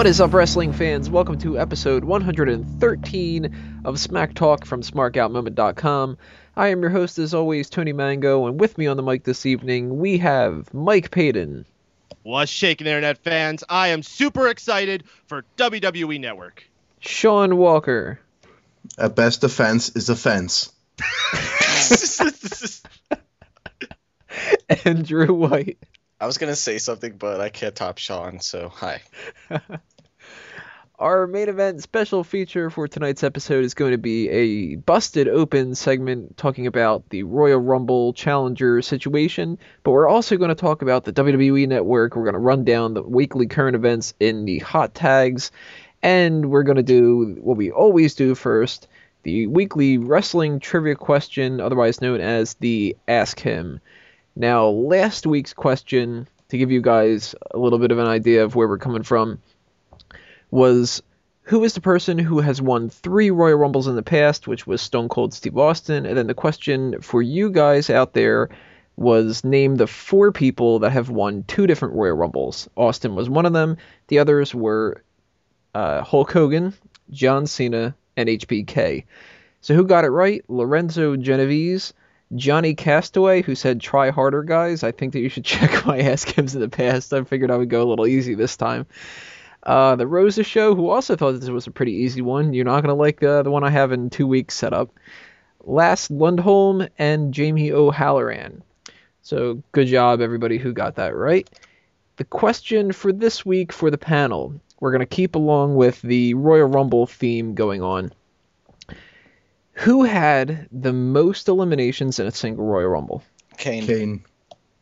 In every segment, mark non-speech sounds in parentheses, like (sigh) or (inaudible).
What is up, wrestling fans? Welcome to episode 113 of Smack Talk from SmarkOutMoment.com. I am your host, as always, Tony Mango, and with me on the mic this evening, we have Mike Payton. What's shaking, internet fans? I am super excited for WWE Network. Sean Walker. At best, offense is offense. (laughs) and Drew White. I was gonna say something, but I can't top Sean, so hi. (laughs) Our main event special feature for tonight's episode is going to be a busted open segment talking about the Royal Rumble Challenger situation, but we're also going to talk about the WWE Network. We're going to run down the weekly current events in the hot tags, and we're going to do what we always do first the weekly wrestling trivia question, otherwise known as the Ask Him. Now, last week's question, to give you guys a little bit of an idea of where we're coming from, was who is the person who has won three Royal Rumbles in the past, which was Stone Cold Steve Austin. And then the question for you guys out there was name the four people that have won two different Royal Rumbles. Austin was one of them. The others were uh, Hulk Hogan, John Cena, and HBK. So who got it right? Lorenzo Genovese, Johnny Castaway, who said try harder, guys. I think that you should (laughs) check my ask hims in the past. I figured I would go a little easy this time. Uh, the Rosa Show, who also thought this was a pretty easy one. You're not going to like uh, the one I have in two weeks set up. Last Lundholm and Jamie O'Halloran. So good job, everybody who got that right. The question for this week for the panel, we're going to keep along with the Royal Rumble theme going on. Who had the most eliminations in a single Royal Rumble? Kane. Kane.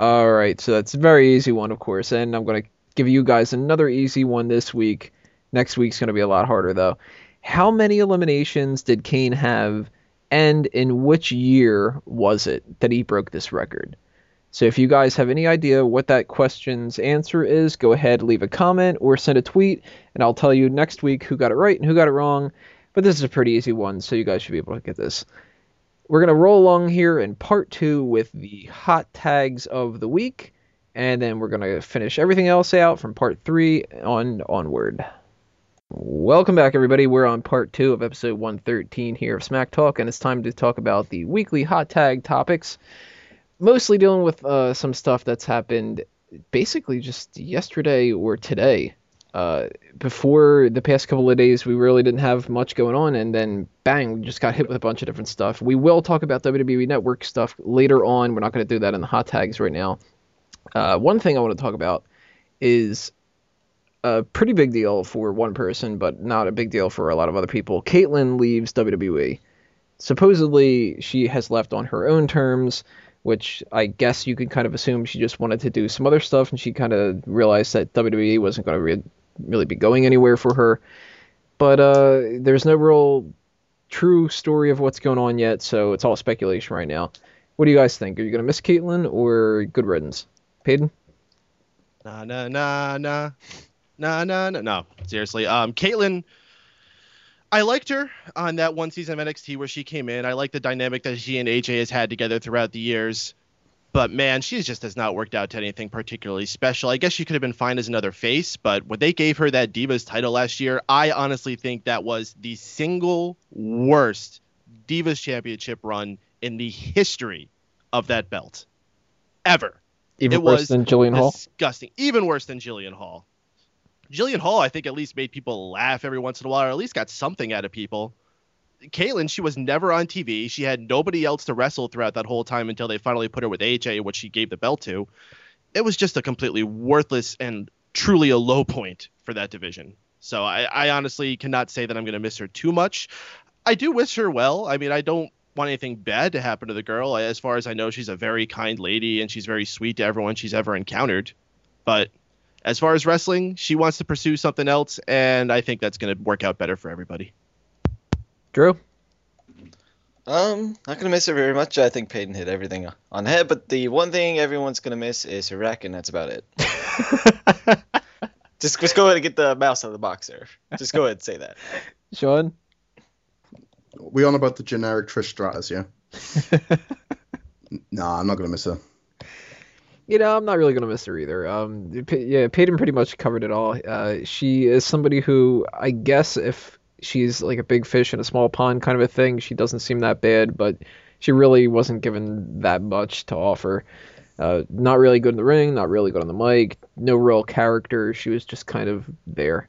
All right, so that's a very easy one, of course, and I'm going to give you guys another easy one this week. Next week's going to be a lot harder, though. How many eliminations did Kane have, and in which year was it that he broke this record? So if you guys have any idea what that question's answer is, go ahead, leave a comment, or send a tweet, and I'll tell you next week who got it right and who got it wrong. But this is a pretty easy one, so you guys should be able to get this. We're going to roll along here in part two with the hot tags of the week and then we're to finish everything else out from part three on onward. Welcome back, everybody. We're on part two of episode 113 here of Smack Talk, and it's time to talk about the weekly hot tag topics. Mostly dealing with uh, some stuff that's happened basically just yesterday or today. Uh, before the past couple of days, we really didn't have much going on, and then bang, we just got hit with a bunch of different stuff. We will talk about WWE Network stuff later on. We're not going to do that in the hot tags right now. Uh, one thing I want to talk about is a pretty big deal for one person, but not a big deal for a lot of other people. Kaitlyn leaves WWE. Supposedly, she has left on her own terms, which I guess you could kind of assume she just wanted to do some other stuff, and she kind of realized that WWE wasn't going to re- really be going anywhere for her. But uh, there's no real true story of what's going on yet, so it's all speculation right now. What do you guys think? Are you going to miss Kaitlyn or good riddance? Payton? Nah, nah, nah, nah, nah, nah, nah. No, seriously. Um, Kaitlyn, I liked her on that one season of NXT where she came in. I like the dynamic that she and AJ has had together throughout the years. But man, she just has not worked out to anything particularly special. I guess she could have been fine as another face, but when they gave her that Divas title last year, I honestly think that was the single worst Divas Championship run in the history of that belt ever. Even it worse was than Jillian Hall? Disgusting. Even worse than Jillian Hall. Jillian Hall, I think, at least made people laugh every once in a while, or at least got something out of people. Kaitlyn, she was never on TV. She had nobody else to wrestle throughout that whole time until they finally put her with AJ, which she gave the belt to. It was just a completely worthless and truly a low point for that division. So I, I honestly cannot say that I'm going to miss her too much. I do wish her well. I mean, I don't want anything bad to happen to the girl. As far as I know, she's a very kind lady and she's very sweet to everyone she's ever encountered. But as far as wrestling, she wants to pursue something else, and I think that's going to work out better for everybody. Drew? Um, not gonna miss her very much. I think Peyton hit everything on the head, but the one thing everyone's gonna miss is her rack, and that's about it. (laughs) just, just go ahead and get the mouse out of the box there. Just go ahead and say that. Sean? We on about the generic Trish Stratus, yeah? (laughs) nah, I'm not gonna miss her. you know, I'm not really gonna miss her either. Um, yeah, Peyton pretty much covered it all. Uh, she is somebody who I guess if she's like a big fish in a small pond kind of a thing, she doesn't seem that bad, but she really wasn't given that much to offer. Uh, not really good in the ring, not really good on the mic, no real character. She was just kind of there,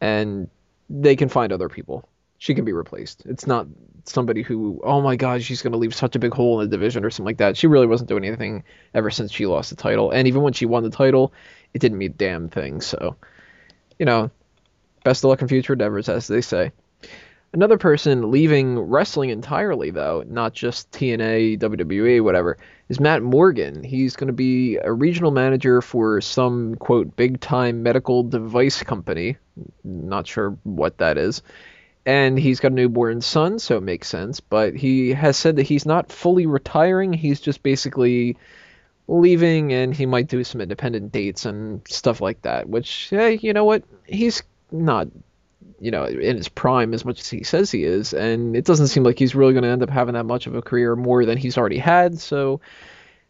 and they can find other people. She can be replaced. It's not somebody who, oh my god, she's going to leave such a big hole in the division or something like that. She really wasn't doing anything ever since she lost the title. And even when she won the title, it didn't mean damn thing. So, you know, best of luck in future endeavors, as they say. Another person leaving wrestling entirely, though, not just TNA, WWE, whatever, is Matt Morgan. He's going to be a regional manager for some, quote, big time medical device company. Not sure what that is and he's got a newborn son, so it makes sense. But he has said that he's not fully retiring. He's just basically leaving, and he might do some independent dates and stuff like that. Which, hey, you know what? He's not, you know, in his prime as much as he says he is, and it doesn't seem like he's really going to end up having that much of a career more than he's already had. So,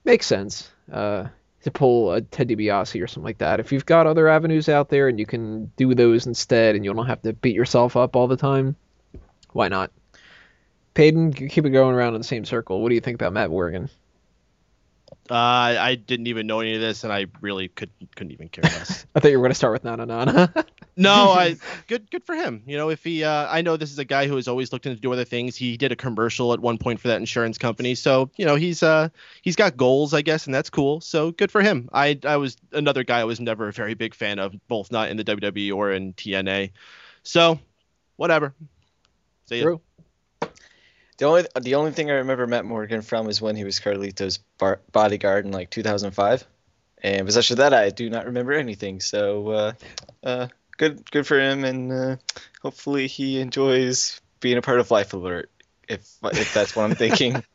makes sense. Uh, to pull a Ted DiBiase or something like that. If you've got other avenues out there and you can do those instead and you don't have to beat yourself up all the time, why not? Peyton, keep it going around in the same circle. What do you think about Matt Morgan? Uh, I didn't even know any of this, and I really could couldn't even care less. (laughs) I thought you were going to start with Nana Nana. (laughs) no, (laughs) I good good for him. You know, if he, uh, I know this is a guy who has always looked to do other things. He did a commercial at one point for that insurance company, so you know he's uh he's got goals, I guess, and that's cool. So good for him. I I was another guy I was never a very big fan of, both not in the WWE or in TNA. So whatever. See True. The only the only thing I remember Matt Morgan from is when he was Carlito's bar, bodyguard in like 2005, and besides that, I do not remember anything. So, uh, uh, good good for him, and uh, hopefully he enjoys being a part of Life Alert, if if that's what I'm thinking. (laughs)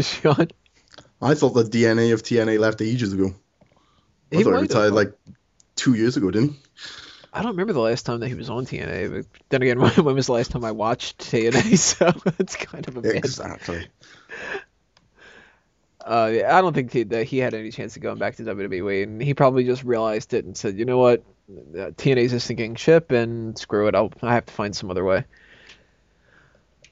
Sean, I thought the DNA of TNA left ages ago. I he thought he retired like two years ago, didn't he? I don't remember the last time that he was on TNA, but then again, (laughs) when was the last time I watched TNA? (laughs) So it's kind of a bad exactly. Uh, I don't think he, that he had any chance of going back to WWE, and he probably just realized it and said, "You know what, uh, TNA's a sinking ship, and screw it, I'll I have to find some other way."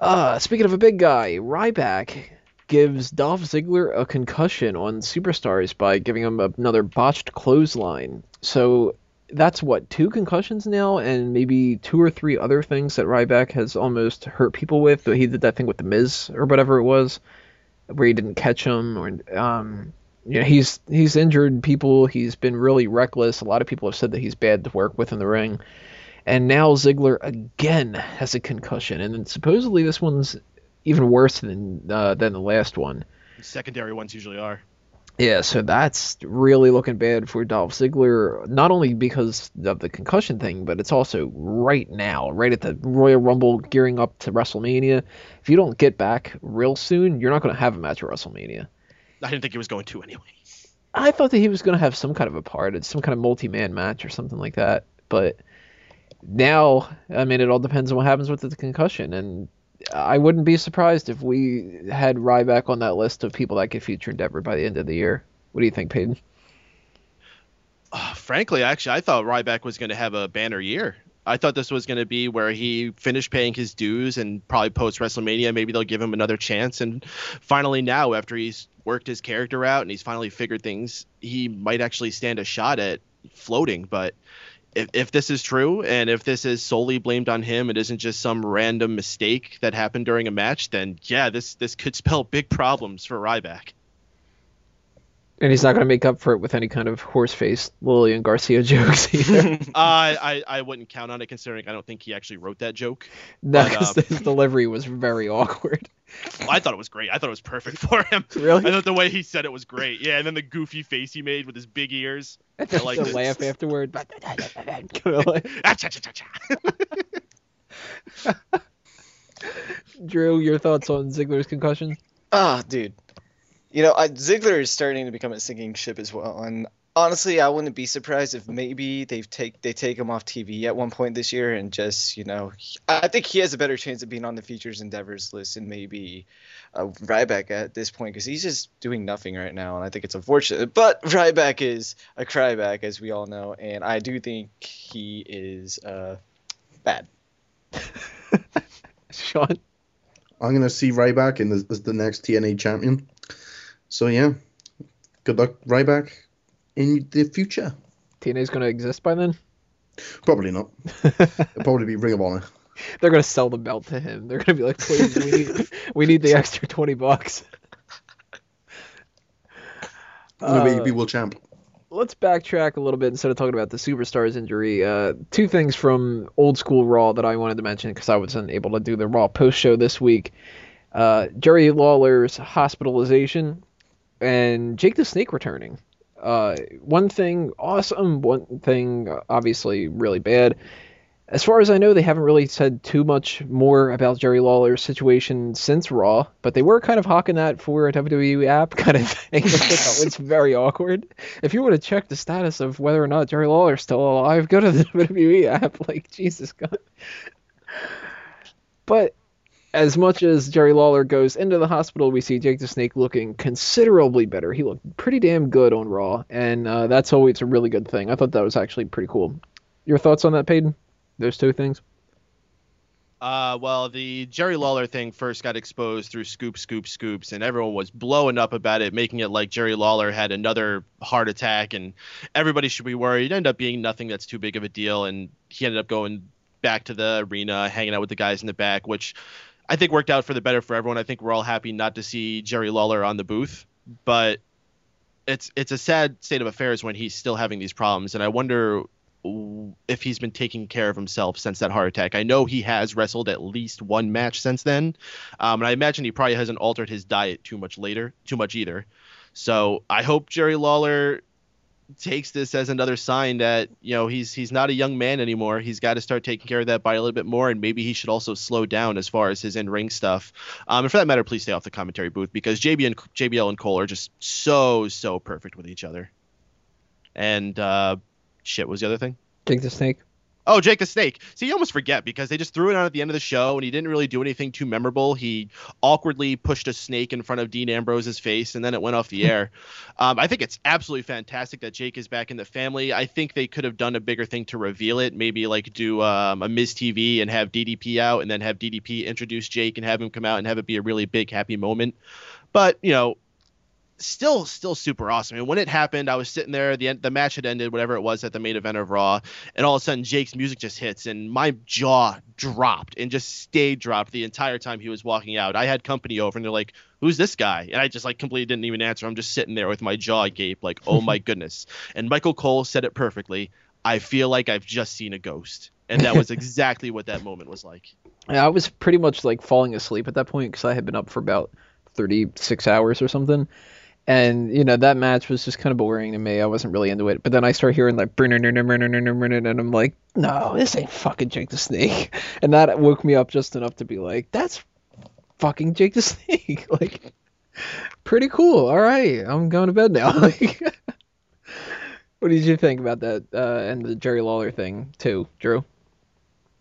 Uh, speaking of a big guy, Ryback gives Dolph Ziggler a concussion on Superstars by giving him another botched clothesline. So that's what two concussions now, and maybe two or three other things that Ryback has almost hurt people with. But he did that thing with the Miz or whatever it was, where he didn't catch him, or um, you know, he's he's injured people. He's been really reckless. A lot of people have said that he's bad to work with in the ring. And now Ziggler again has a concussion, and then supposedly this one's even worse than uh, than the last one. Secondary ones usually are. Yeah, so that's really looking bad for Dolph Ziggler, not only because of the concussion thing, but it's also right now, right at the Royal Rumble gearing up to WrestleMania. If you don't get back real soon, you're not going to have a match at WrestleMania. I didn't think he was going to anyway. I thought that he was going to have some kind of a part, it's some kind of multi-man match or something like that. But now, I mean, it all depends on what happens with the concussion, and I wouldn't be surprised if we had Ryback on that list of people that get Future Endeavor by the end of the year. What do you think, Peyton? Uh, frankly, actually, I thought Ryback was going to have a banner year. I thought this was going to be where he finished paying his dues and probably post WrestleMania, maybe they'll give him another chance. And finally, now, after he's worked his character out and he's finally figured things, he might actually stand a shot at floating. But if, if this is true and if this is solely blamed on him, it isn't just some random mistake that happened during a match, then yeah, this this could spell big problems for Ryback. And he's not going to make up for it with any kind of horse face Lillian Garcia (laughs) jokes either. uh, (laughs) I, I wouldn't count on it considering I don't think he actually wrote that joke. No, because um, his delivery was very awkward. (laughs) Well, I thought it was great. I thought it was perfect for him. Really? I thought the way he said it was great. Yeah, and then the goofy face he made with his big ears. I like the laugh afterward. Drew, your thoughts on Ziggler's concussion? Ah, dude. You know, I, Ziggler is starting to become a sinking ship as well, and honestly, I wouldn't be surprised if maybe they've take they take him off TV at one point this year and just you know, I think he has a better chance of being on the Futures Endeavors list and maybe uh, Ryback at this point because he's just doing nothing right now, and I think it's unfortunate. But Ryback is a cryback, as we all know, and I do think he is uh, bad. (laughs) Sean, I'm gonna see Ryback in the, as the next TNA champion. So yeah, good luck Ryback in the future. TNA's gonna exist by then. Probably not. (laughs) It'll probably be Ring of Honor. They're gonna sell the belt to him. They're gonna be like, please, we need, we need the (laughs) extra twenty bucks. (laughs) Maybe uh, maybe world champ. Let's backtrack a little bit instead of talking about the superstars injury. Uh, two things from old school Raw that I wanted to mention because I wasn't able to do the Raw post show this week. Uh, Jerry Lawler's hospitalization and Jake the Snake returning. Uh, one thing awesome, one thing obviously really bad. As far as I know, they haven't really said too much more about Jerry Lawler's situation since Raw, but they were kind of hawking that for a WWE app (laughs) kind of thing. it's very awkward. If you want to check the status of whether or not Jerry Lawler's still alive, go to the (laughs) WWE app. Like, Jesus God. But as much as Jerry Lawler goes into the hospital, we see Jake the Snake looking considerably better. He looked pretty damn good on Raw, and uh, that's always a really good thing. I thought that was actually pretty cool. Your thoughts on that, Peyton? Those two things? Uh, well, the Jerry Lawler thing first got exposed through Scoop, Scoop, Scoops, and everyone was blowing up about it, making it like Jerry Lawler had another heart attack and everybody should be worried. It ended up being nothing that's too big of a deal, and he ended up going back to the arena, hanging out with the guys in the back, which I think worked out for the better for everyone. I think we're all happy not to see Jerry Lawler on the booth, but it's it's a sad state of affairs when he's still having these problems, and I wonder if he's been taking care of himself since that heart attack. I know he has wrestled at least one match since then, um, and I imagine he probably hasn't altered his diet too much later, too much either. So I hope Jerry Lawler takes this as another sign that you know he's he's not a young man anymore. He's got to start taking care of that body a little bit more, and maybe he should also slow down as far as his in ring stuff. Um, and for that matter, please stay off the commentary booth because JB and JBL and Cole are just so so perfect with each other. And uh, shit was the other thing? Jake the Snake. Oh, Jake the Snake. See, you almost forget because they just threw it on at the end of the show and he didn't really do anything too memorable. He awkwardly pushed a snake in front of Dean Ambrose's face and then it went off the (laughs) air. Um, I think it's absolutely fantastic that Jake is back in the family. I think they could have done a bigger thing to reveal it. Maybe like do um, a Miz TV and have DDP out and then have DDP introduce Jake and have him come out and have it be a really big, happy moment. But, you know, still still super awesome. And when it happened, I was sitting there. the The match had ended, whatever it was, at the main event of Raw, and all of a sudden Jake's music just hits, and my jaw dropped and just stayed dropped the entire time he was walking out. I had company over, and they're like, "Who's this guy?" And I just like completely didn't even answer. I'm just sitting there with my jaw agape, like, "Oh my (laughs) goodness!" And Michael Cole said it perfectly. I feel like I've just seen a ghost, and that was (laughs) exactly what that moment was like. Yeah, I was pretty much like falling asleep at that point because I had been up for about 36 hours or something and you know that match was just kind of boring to me. I wasn't really into it. But then I start hearing like and I'm like, no, this ain't fucking Jake the Snake, (laughs) and that woke me up just enough to be like, that's fucking Jake the (laughs) Snake. (laughs) like, pretty cool. All right, I'm going to bed now. like, what did you think about that uh, and the Jerry Lawler thing too, Drew?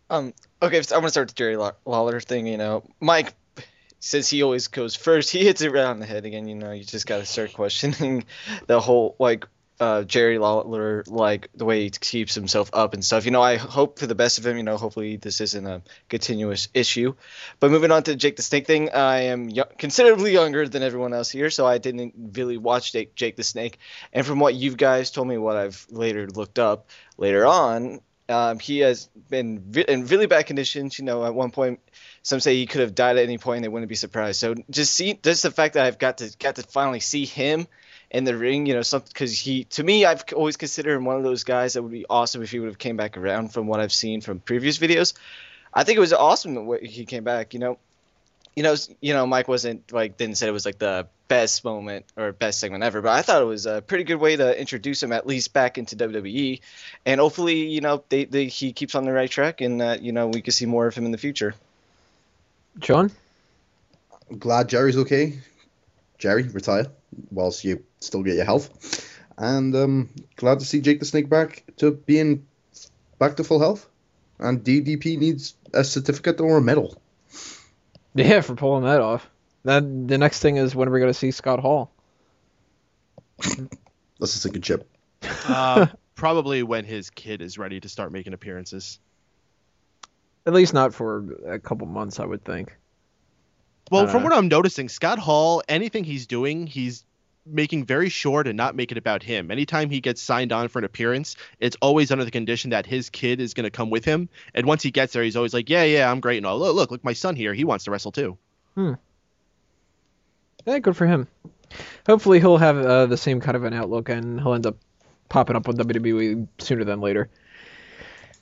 Um. Okay, so I'm gonna start the Jerry Lawler thing. You know, Mike since he always goes first, (laughs) he hits it right on the head again. You know, you just got to start questioning (laughs) the whole like uh, Jerry Lawler, like the way he keeps himself up and stuff. You know, I hope for the best of him. You know, hopefully this isn't a continuous issue. But moving on to Jake the Snake thing, I am y- considerably younger than everyone else here, so I didn't really watch Jake, Jake the Snake. And from what you guys told me, what I've later looked up later on, um, he has been in really bad conditions. You know, at one point some say he could have died at any point they wouldn't be surprised. So just see just the fact that I've got to got to finally see him in the ring, you know, something because he to me I've always considered him one of those guys that would be awesome if he would have came back around from what I've seen from previous videos. I think it was awesome the way he came back, you know. You know, you know, Mike wasn't like didn't say it was like the best moment or best segment ever, but I thought it was a pretty good way to introduce him at least back into WWE, and hopefully, you know, they, they he keeps on the right track, and that you know we can see more of him in the future. John? I'm glad Jerry's okay. Jerry, retire whilst you still get your health. and um, glad to see Jake the Snake back to being back to full health. And DDP needs a certificate or a medal. Yeah, for pulling that off. Then the next thing is when are we going to see Scott Hall? That's a sinking chip. Uh, (laughs) probably when his kid is ready to start making appearances. At least not for a couple months, I would think. Well, from Uh, what I'm noticing, Scott Hall, anything he's doing, he's making very short and not making it about him. Anytime he gets signed on for an appearance, it's always under the condition that his kid is going to come with him. And once he gets there, he's always like, "Yeah, yeah, I'm great." And all, look, look, look, my son here, he wants to wrestle too. Hmm. Yeah, good for him. Hopefully he'll have uh, the same kind of an outlook and he'll end up popping up on WWE sooner than later.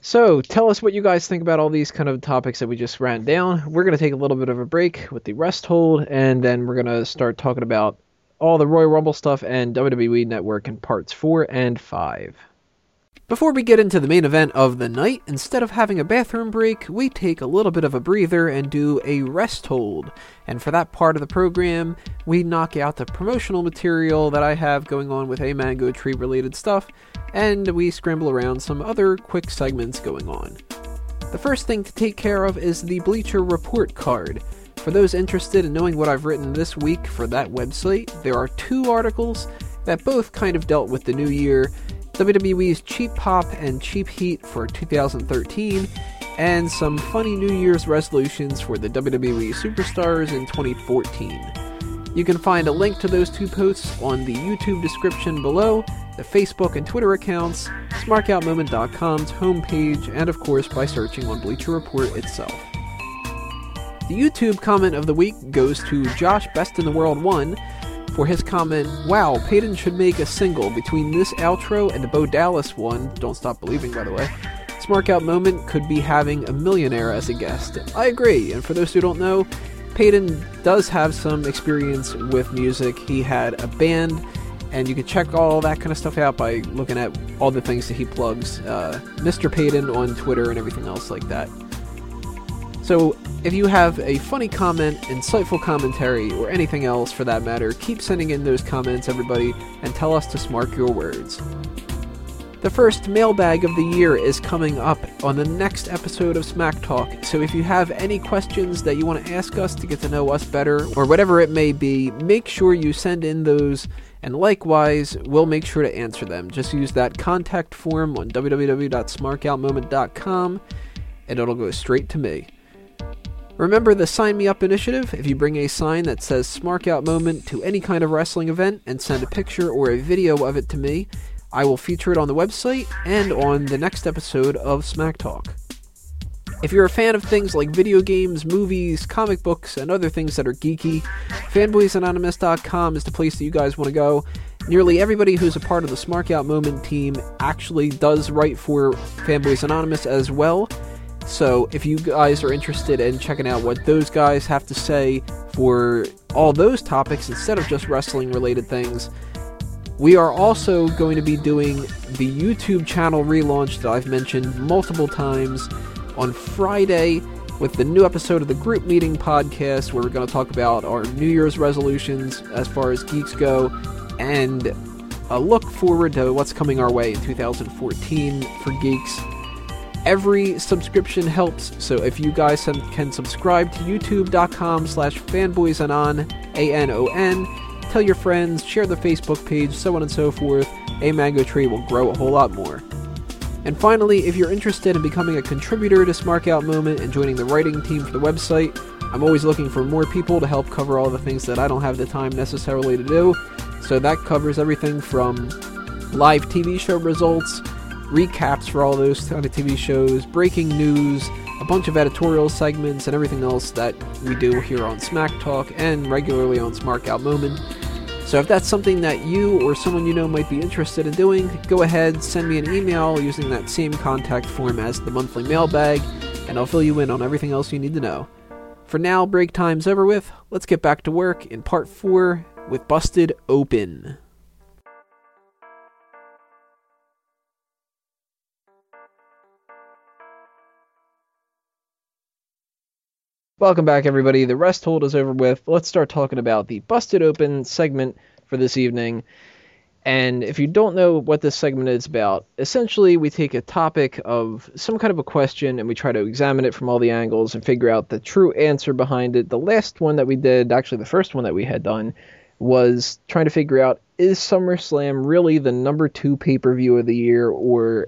So, tell us what you guys think about all these kind of topics that we just ran down. We're going to take a little bit of a break with the rest hold, and then we're going to start talking about all the Royal Rumble stuff and WWE Network in parts 4 and 5. Before we get into the main event of the night, instead of having a bathroom break, we take a little bit of a breather and do a rest hold. And for that part of the program, we knock out the promotional material that I have going on with a mango tree related stuff, and we scramble around some other quick segments going on. The first thing to take care of is the Bleacher Report card. For those interested in knowing what I've written this week for that website, there are two articles that both kind of dealt with the new year WWE's Cheap Pop and Cheap Heat for 2013, and some funny New Year's resolutions for the WWE Superstars in 2014. You can find a link to those two posts on the YouTube description below, the Facebook and Twitter accounts, smarkoutmoment.com's homepage, and of course by searching on Bleacher Report itself. The YouTube comment of the week goes to Josh Best in the World 1 for his comment, Wow, Peyton should make a single between this outro and the Bo Dallas one. Don't Stop Believing, by the way. Smarkout Moment could be having a millionaire as a guest. I agree, and for those who don't know, Peyton does have some experience with music. He had a band, and you can check all that kind of stuff out by looking at all the things that he plugs. Uh, Mr. Peyton on Twitter and everything else like that. So, if you have a funny comment, insightful commentary, or anything else for that matter, keep sending in those comments, everybody, and tell us to smark your words. The first mailbag of the year is coming up on the next episode of Smack Talk, so if you have any questions that you want to ask us to get to know us better, or whatever it may be, make sure you send in those, and likewise, we'll make sure to answer them. Just use that contact form on www.smarkoutmoment.com, and it'll go straight to me. Remember the Sign Me Up initiative? If you bring a sign that says Smark Out Moment to any kind of wrestling event and send a picture or a video of it to me, I will feature it on the website and on the next episode of Smack Talk. If you're a fan of things like video games, movies, comic books, and other things that are geeky, fanboysanonymous.com is the place that you guys want to go. Nearly everybody who's a part of the Smark Out Moment team actually does write for Fanboys Anonymous as well. So if you guys are interested in checking out what those guys have to say for all those topics instead of just wrestling related things, we are also going to be doing the YouTube channel relaunch that I've mentioned multiple times on Friday with the new episode of the Group Meeting podcast where we're going to talk about our New Year's resolutions as far as geeks go and a look forward to what's coming our way in 2014 for geeks every subscription helps so if you guys can- subscribe to youtube.com slash fanboysanon a-n-o-n tell your friends share the facebook page so on and so forth a mango tree will grow a whole lot more. And finally if you're interested in becoming a contributor to smark out moment and joining the writing team for the website i'm always looking for more people to help cover all the things that i don't have the time necessarily to do. So that covers everything from live tv show results recaps for all those kind of TV shows, breaking news, a bunch of editorial segments, and everything else that we do here on Smack Talk and regularly on Smark Out Moment. So if that's something that you or someone you know might be interested in doing, go ahead, send me an email using that same contact form as the monthly mailbag, and I'll fill you in on everything else you need to know. For now, break time's over with. Let's get back to work in part 4 with Busted Open. Welcome back, everybody. The rest hold is over with. Let's start talking about the Busted Open segment for this evening. And if you don't know what this segment is about, essentially we take a topic of some kind of a question and we try to examine it from all the angles and figure out the true answer behind it. The last one that we did, actually the first one that we had done, was trying to figure out is SummerSlam really the number two pay per view of the year, or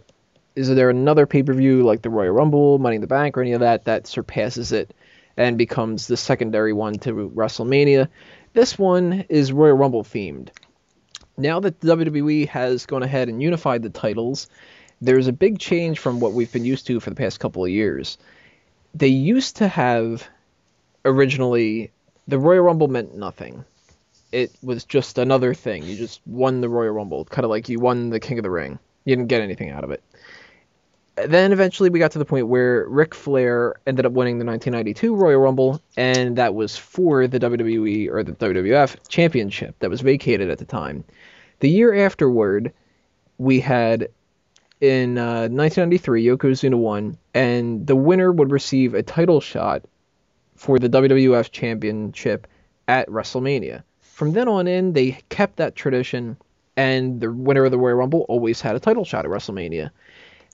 is there another pay per view like the Royal Rumble, Money in the Bank, or any of that that surpasses it and becomes the secondary one to WrestleMania? This one is Royal Rumble themed now that WWE has gone ahead and unified the titles, there's a big change from what we've been used to for the past couple of years. They used to have originally the Royal Rumble meant nothing. It was just another thing. You just won the Royal Rumble, kind of like you won the King of the Ring. You didn't get anything out of it. Then eventually we got to the point where Ric Flair ended up winning the 1992 Royal Rumble, and that was for the WWE or the WWF Championship that was vacated at the time. The year afterward, we had in uh, 1993 Yokozuna won, and the winner would receive a title shot for the WWF Championship at WrestleMania. From then on in, they kept that tradition, and the winner of the Royal Rumble always had a title shot at WrestleMania.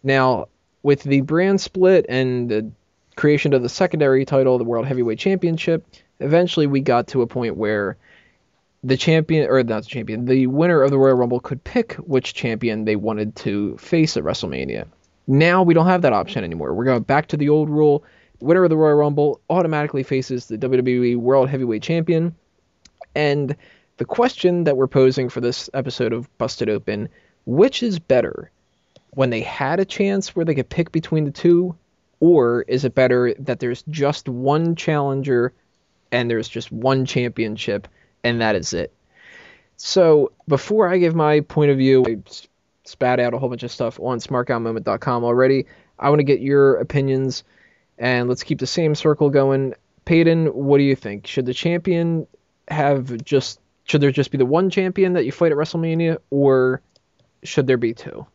Now, with the brand split and the creation of the secondary title, the World Heavyweight Championship, eventually we got to a point where the champion or not the champion, the winner of the Royal Rumble could pick which champion they wanted to face at WrestleMania. Now we don't have that option anymore. We're going back to the old rule. Winner of the Royal Rumble automatically faces the WWE World Heavyweight Champion. And the question that we're posing for this episode of Busted Open, which is better? When they had a chance where they could pick between the two, or is it better that there's just one challenger and there's just one championship and that is it. So before I give my point of view, I spat out a whole bunch of stuff on smarkoutmoment.com already. I want to get your opinions, and let's keep the same circle going. Peyton, what do you think? Should the champion have just should there just be the one champion that you fight at WrestleMania, or should there be two?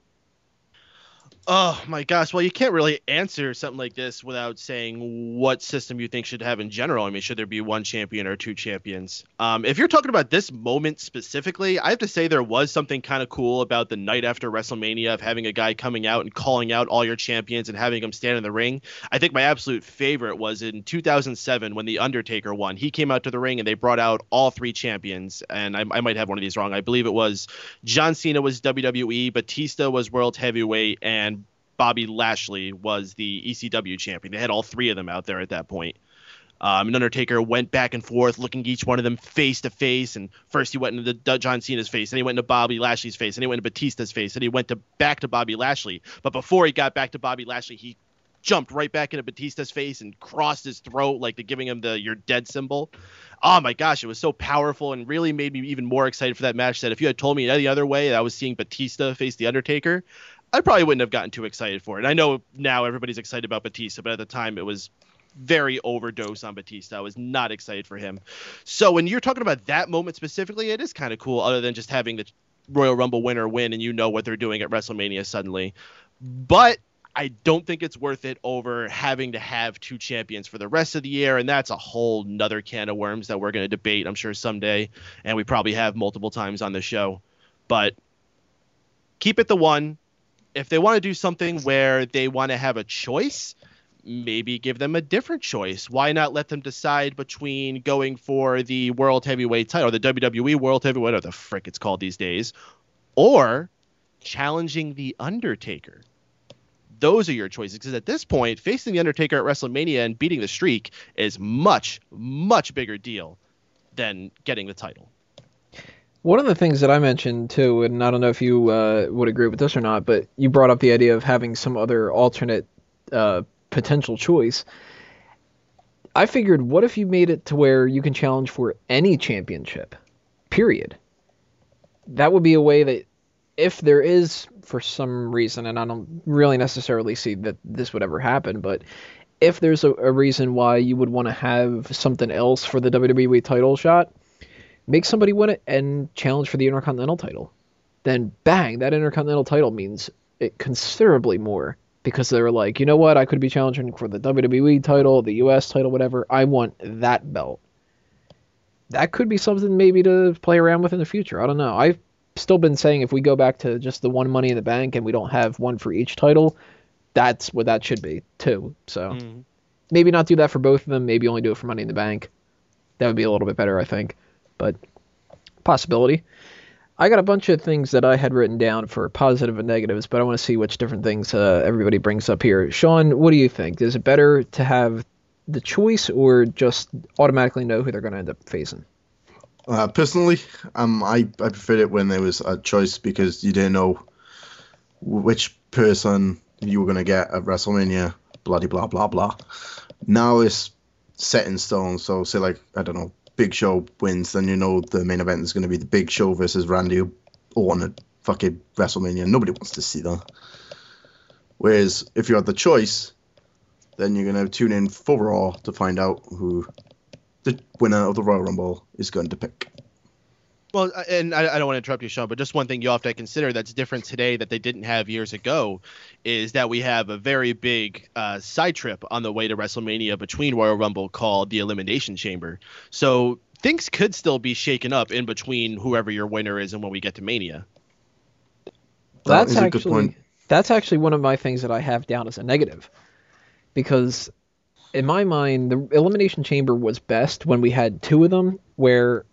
Oh my gosh. Well, you can't really answer something like this without saying what system you think should have in general. I mean, should there be one champion or two champions? Um, if you're talking about this moment specifically, I have to say there was something kind of cool about the night after WrestleMania of having a guy coming out and calling out all your champions and having them stand in the ring. I think my absolute favorite was in 2007 when The Undertaker won. He came out to the ring and they brought out all three champions. And I, I might have one of these wrong. I believe it was John Cena was WWE, Batista was World Heavyweight, and Bobby Lashley was the ECW champion. They had all three of them out there at that point. Um, and Undertaker went back and forth, looking each one of them face to face. And first he went into the, John Cena's face, then he went into Bobby Lashley's face, and he went into Batista's face, and he went to back to Bobby Lashley. But before he got back to Bobby Lashley, he jumped right back into Batista's face and crossed his throat, like the giving him the "you're dead" symbol. Oh my gosh, it was so powerful and really made me even more excited for that match. That if you had told me any other way, that I was seeing Batista face the Undertaker, I probably wouldn't have gotten too excited for it. I know now everybody's excited about Batista, but at the time it was very overdose on Batista. I was not excited for him. So when you're talking about that moment specifically, it is kind of cool, other than just having the Royal Rumble winner win and you know what they're doing at WrestleMania suddenly. But I don't think it's worth it over having to have two champions for the rest of the year, and that's a whole nother can of worms that we're going to debate, I'm sure, someday, and we probably have multiple times on the show. But keep it the one, if they want to do something where they want to have a choice, maybe give them a different choice. Why not let them decide between going for the World Heavyweight title, or the WWE World Heavyweight, whatever the frick it's called these days, or challenging The Undertaker? Those are your choices. Because at this point, facing The Undertaker at WrestleMania and beating the streak is much, much bigger deal than getting the title. One of the things that I mentioned too, and I don't know if you uh, would agree with this or not, but you brought up the idea of having some other alternate uh, potential choice. I figured, what if you made it to where you can challenge for any championship? Period. That would be a way that, if there is, for some reason, and I don't really necessarily see that this would ever happen, but if there's a, a reason why you would want to have something else for the WWE title shot, make somebody win it and challenge for the Intercontinental title. Then bang, that Intercontinental title means it considerably more because they're like, you know what, I could be challenging for the WWE title, the US title, whatever. I want that belt. That could be something maybe to play around with in the future. I don't know. I've still been saying if we go back to just the one Money in the Bank and we don't have one for each title, that's what that should be too. So Mm. maybe not do that for both of them. Maybe only do it for Money in the Bank. That would be a little bit better, I think. But possibility. I got a bunch of things that I had written down for positive and negatives, but I want to see which different things uh, everybody brings up here. Sean, what do you think? Is it better to have the choice or just automatically know who they're going to end up facing? Uh, personally, um, I, I preferred it when there was a choice because you didn't know which person you were going to get at WrestleMania, bloody blah, blah, blah. Now it's set in stone. So, say, like, I don't know, Big Show wins, then you know the main event is going to be the Big Show versus Randy Orton at fucking WrestleMania. Nobody wants to see that. Whereas if you had the choice, then you're going to tune in for Raw to find out who the winner of the Royal Rumble is going to pick. Well, uh, and I, I don't want to interrupt you, Sean, but just one thing you have to consider that's different today that they didn't have years ago is that we have a very big uh, side trip on the way to WrestleMania between Royal Rumble called the Elimination Chamber. So things could still be shaken up in between whoever your winner is and when we get to Mania. That that's is a good actually point. that's actually one of my things that I have down as a negative, because in my mind the elimination chamber was best when we had two of them, where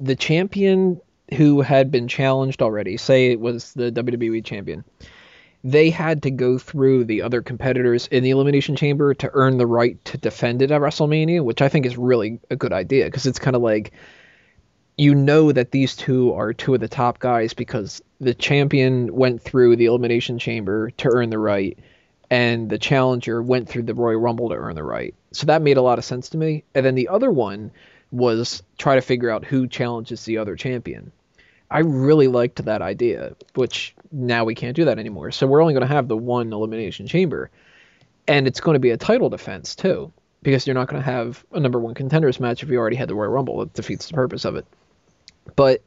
the champion who had been challenged already, say it was the WWE champion, they had to go through the other competitors in the elimination chamber to earn the right to defend it at WrestleMania, which I think is really a good idea because it's kind of like you know that these two are two of the top guys because the champion went through the elimination chamber to earn the right and the challenger went through the Royal Rumble to earn the right. So that made a lot of sense to me. And then the other one was try to figure out who challenges the other champion. I really liked that idea, which now we can't do that anymore. So we're only going to have the one elimination chamber. And it's going to be a title defense too, because you're not going to have a number one contenders match if you already had the Royal Rumble. It defeats the purpose of it. But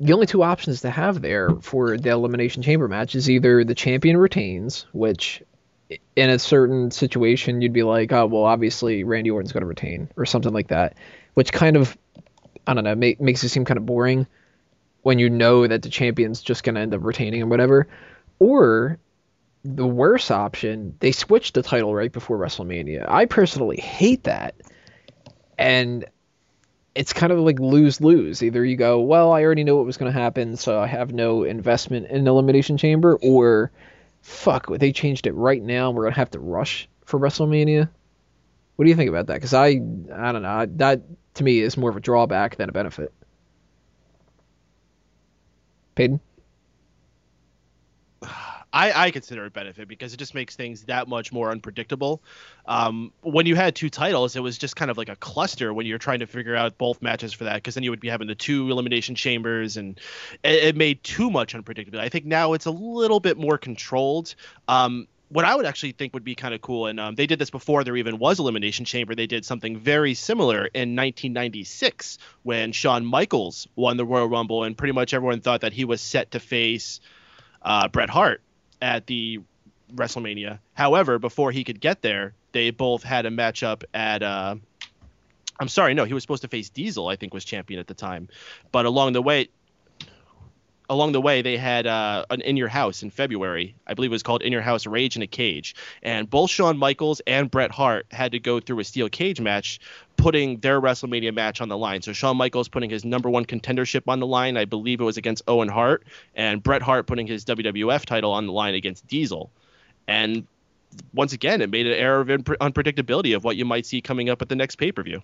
the only two options to have there for the elimination chamber match is either the champion retains, which in a certain situation you'd be like, oh well, obviously Randy Orton's going to retain or something like that, which kind of I don't know make, makes it seem kind of boring when you know that the champion's just going to end up retaining or whatever, or the worst option, they switched the title right before WrestleMania. I personally hate that. And it's kind of like lose lose. Either you go, well, I already know what was going to happen, so I have no investment in Elimination Chamber, or fuck, they changed it right now, and we're going to have to rush for WrestleMania. What do you think about that? Because I, I don't know, that to me is more of a drawback than a benefit. Peyton? I, I consider it a benefit because it just makes things that much more unpredictable. Um, when you had two titles, it was just kind of like a cluster when you're trying to figure out both matches for that, because then you would be having the two elimination chambers, and it, it made too much unpredictability. I think now it's a little bit more controlled. Um, what I would actually think would be kind of cool, and um, they did this before there even was Elimination Chamber. They did something very similar in 1996 when Shawn Michaels won the Royal Rumble, and pretty much everyone thought that he was set to face uh, Bret Hart at the WrestleMania. However, before he could get there, they both had a matchup at. Uh, I'm sorry, no, he was supposed to face Diesel. I think was champion at the time, but along the way, along the way they had uh, an in your house in February. I believe it was called In Your House Rage in a Cage, and both Shawn Michaels and Bret Hart had to go through a steel cage match, putting their WrestleMania match on the line. So Shawn Michaels putting his number one contendership on the line. I believe it was against Owen Hart, and Bret Hart putting his WWF title on the line against Diesel, and once again, it made an air of unpre- unpredictability of what you might see coming up at the next pay per view.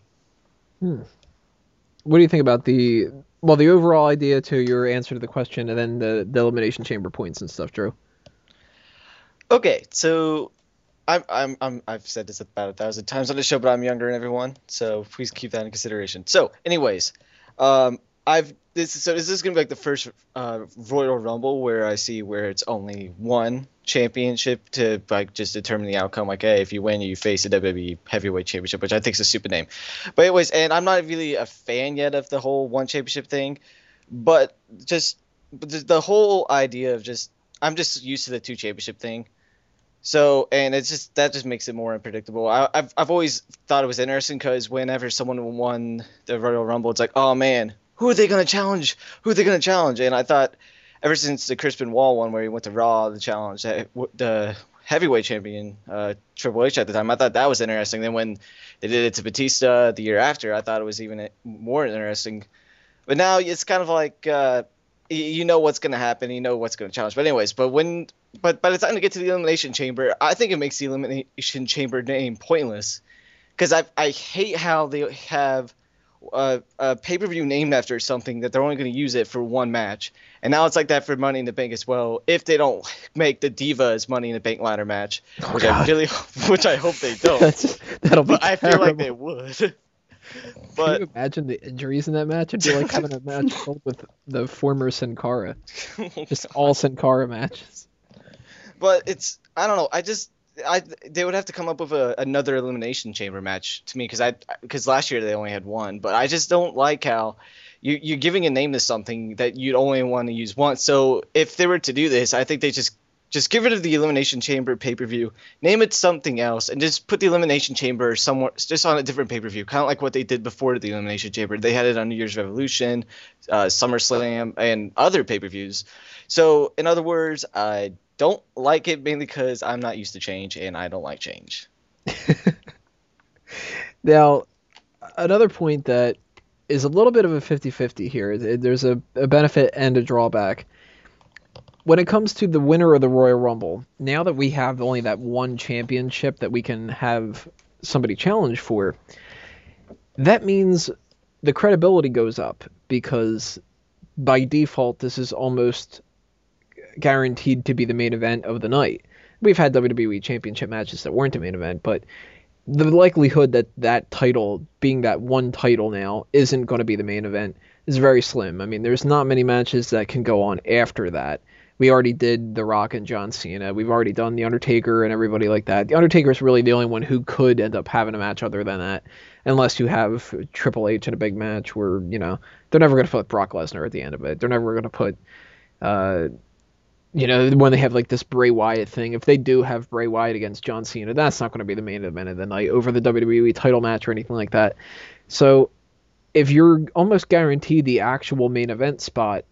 What do you think about the well, the overall idea to your answer to the question, and then the the elimination chamber points and stuff, Drew? Okay, so I'm, I'm, I'm, I've said this about a thousand times on the show, but I'm younger than everyone, so please keep that in consideration. So, anyways, um, I've this so is this gonna be like the first uh, Royal Rumble where I see where it's only one championship to like just determine the outcome. Like, hey, if you win, you face the WWE Heavyweight Championship, which I think is a stupid name. But anyways, and I'm not really a fan yet of the whole one championship thing, but just the, whole idea of just I'm just used to the two championship thing. So and it's just that just makes it more unpredictable. I, I've I've always thought it was interesting because whenever someone won the Royal Rumble, it's like, oh man, who are they going to challenge? Who are they going to challenge? And I thought, ever since the Chris Benoit one where he went to Raw, the challenge, that the heavyweight champion uh, Triple H at the time, I thought that was interesting. Then when they did it to Batista the year after, I thought it was even more interesting. But now it's kind of like uh, you know what's going to happen, you know what's going to challenge. But anyways, but when but by the time to get to the elimination chamber, I think it makes the elimination chamber name pointless because I I hate how they have a, a pay per view named after something that they're only going to use it for one match, and now it's like that for Money in the Bank as well. If they don't (laughs) make the Divas Money in the Bank ladder match, Oh, which God. I really, (laughs) which I hope they don't, that'll be but I feel like they would. (laughs) Can but you imagine the injuries in that match? It'd be like having a match filled with the former Sin Cara. Just all Sin Cara matches. but it's I don't know. I just I they would have to come up with a, another elimination chamber match to me because I because last year they only had one. But I just don't like how you you're giving a name to something that you'd only want to use once. So if they were to do this, I think they just just get rid of the elimination chamber pay per view, name it something else, and just put the elimination chamber somewhere just on a different pay per view, kind of like what they did before the elimination chamber. They had it on New Year's Revolution, uh, SummerSlam, and other pay per views. So in other words, I don't like it mainly because I'm not used to change and I don't like change. (laughs) Now, another point that is a little bit of a 50-50 here. Uh, there's a, a benefit and a drawback. When it comes to the winner of the Royal Rumble, now that we have only that one championship that we can have somebody challenge for, that means the credibility goes up because by default this is almost guaranteed to be the main event of the night. We've had WWE championship matches that weren't the main event, but the likelihood that that title, being that one title now, isn't going to be the main event is very slim. I mean, there's not many matches that can go on after that. We already did The Rock and John Cena. We've already done The Undertaker and everybody like that. The Undertaker is really the only one who could end up having a match other than that, unless you have Triple H in a big match where, you know, they're never going to put Brock Lesnar at the end of it. They're never going to put, uh, you know, when they have like this Bray Wyatt thing, if they do have Bray Wyatt against John Cena, that's not going to be the main event of the night over the WWE title match or anything like that. So if you're almost guaranteed the actual main event spot,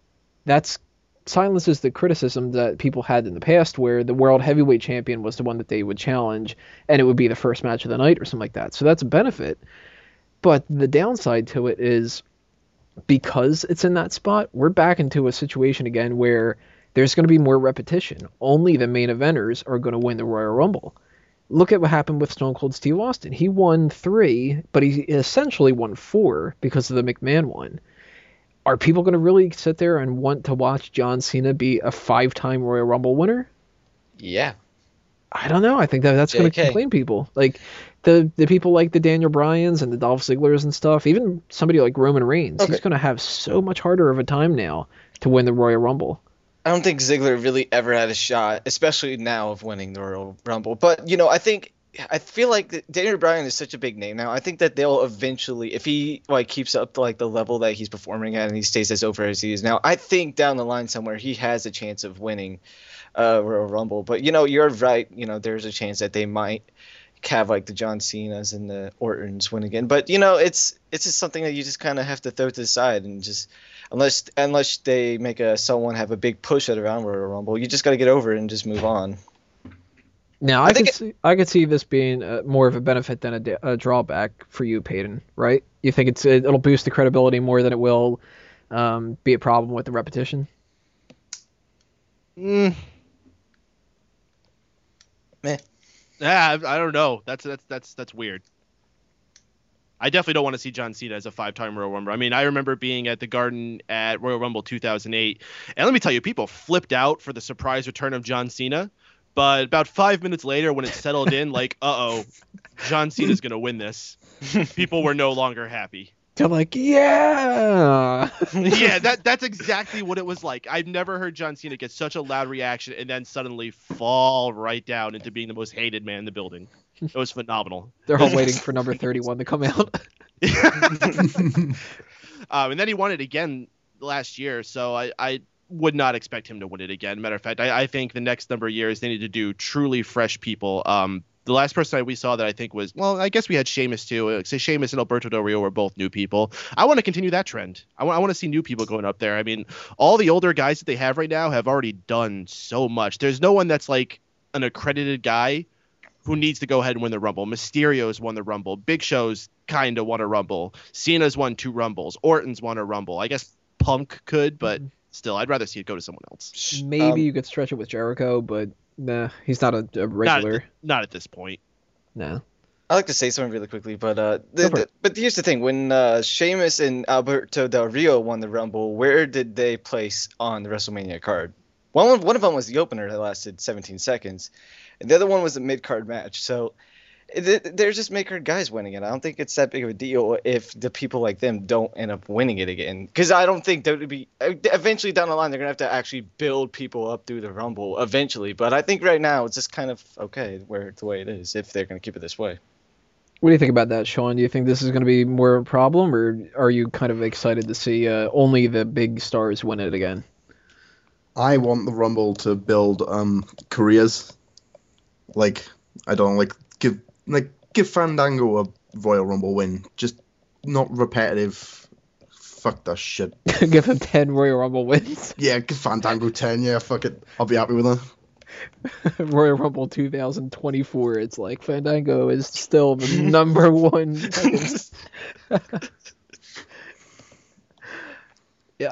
that's silences the criticism that people had in the past where the world heavyweight champion was the one that they would challenge and it would be the first match of the night or something like that. So that's a benefit. But the downside to it is because it's in that spot, we're back into a situation again where there's going to be more repetition. Only the main eventers are going to win the Royal Rumble. Look at what happened with Stone Cold Steve Austin. He won three, but he essentially won four because of the McMahon one. Are people going to really sit there and want to watch John Cena be a five-time Royal Rumble winner? Yeah. I don't know. I think that that's going to complain people. Like the the people like the Daniel Bryans and the Dolph Zigglers and stuff. Even somebody like Roman Reigns, he's going to have so much harder of a time now to win the Royal Rumble. I don't think Ziggler really ever had a shot, especially now of winning the Royal Rumble. But you know, I think I feel like Daniel Bryan is such a big name now. I think that they'll eventually, if he like keeps up to like the level that he's performing at and he stays as over as he is now, I think down the line somewhere he has a chance of winning uh, Royal Rumble. But you know, you're right. You know, there's a chance that they might have like the John Cena's and the Ortons win again. But you know, it's it's just something that you just kind of have to throw to the side and just unless unless they make a someone have a big push at around Royal Rumble, you just got to get over it and just move on. Now I, I could think it- see I could see this being uh, more of a benefit than a, a drawback for you, Peyton. Right? You think it's it'll boost the credibility more than it will um, be a problem with the repetition? Mm. Meh. Yeah, I, I don't know. That's that's that's that's weird. I definitely don't want to see John Cena as a five-time Royal Rumble. I mean, I remember being at the Garden at Royal Rumble 2008, and let me tell you, people flipped out for the surprise return of John Cena. But about five minutes later, when it settled in, like, (laughs) uh-oh, John Cena's gonna win this. (laughs) People were no longer happy. They're like, yeah. (laughs) yeah, that that's exactly what it was like. I've never heard John Cena get such a loud reaction and then suddenly fall right down into being the most hated man in the building. It was phenomenal. They're all waiting for number (laughs) 31 to come out. (laughs) um, and then he won it again last year, so I, I would not expect him to win it again. Matter of fact, I, I think the next number of years they need to do truly fresh people. Um, the last person I, we saw that I think was well, I guess we had Sheamus too. So Sheamus and Alberto Del Rio were both new people. I want to continue that trend. I want I want to see new people going up there. I mean, all the older guys that they have right now have already done so much. There's no one that's like an accredited guy who needs to go ahead and win the Rumble. Mysterio's won the Rumble. Big Show's kind of won a Rumble. Cena's won two Rumbles. Orton's won a Rumble. I guess Punk could, but still, I'd rather see it go to someone else. Maybe Um, you could stretch it with Jericho, but nah, he's not a, a regular. Not, not at this point. No. I like to say something really quickly, but uh, the, the- but here's the thing: when uh, Sheamus and Alberto Del Rio won the Rumble, where did they place on the WrestleMania card? One of, one of them was the opener that lasted 17 seconds, and the other one was a mid card match. So they're just mid card guys winning it. I don't think it's that big of a deal if the people like them don't end up winning it again. Because I don't think WWE eventually down the line they're gonna have to actually build people up through the Rumble eventually. But I think right now it's just kind of okay where the way it is if they're gonna keep it this way. What do you think about that, Sean? Do you think this is going to be more of a problem, or are you kind of excited to see uh, only the big stars win it again? I want the Rumble to build um careers. Like I don't like give like give Fandango a Royal Rumble win. Just not repetitive. Fuck that shit. (laughs) Give him 10 Royal Rumble wins. Yeah, give Fandango ten. Yeah, fuck it. I'll be happy with that. (laughs) Royal Rumble 2024. It's like Fandango is still the number one. (laughs)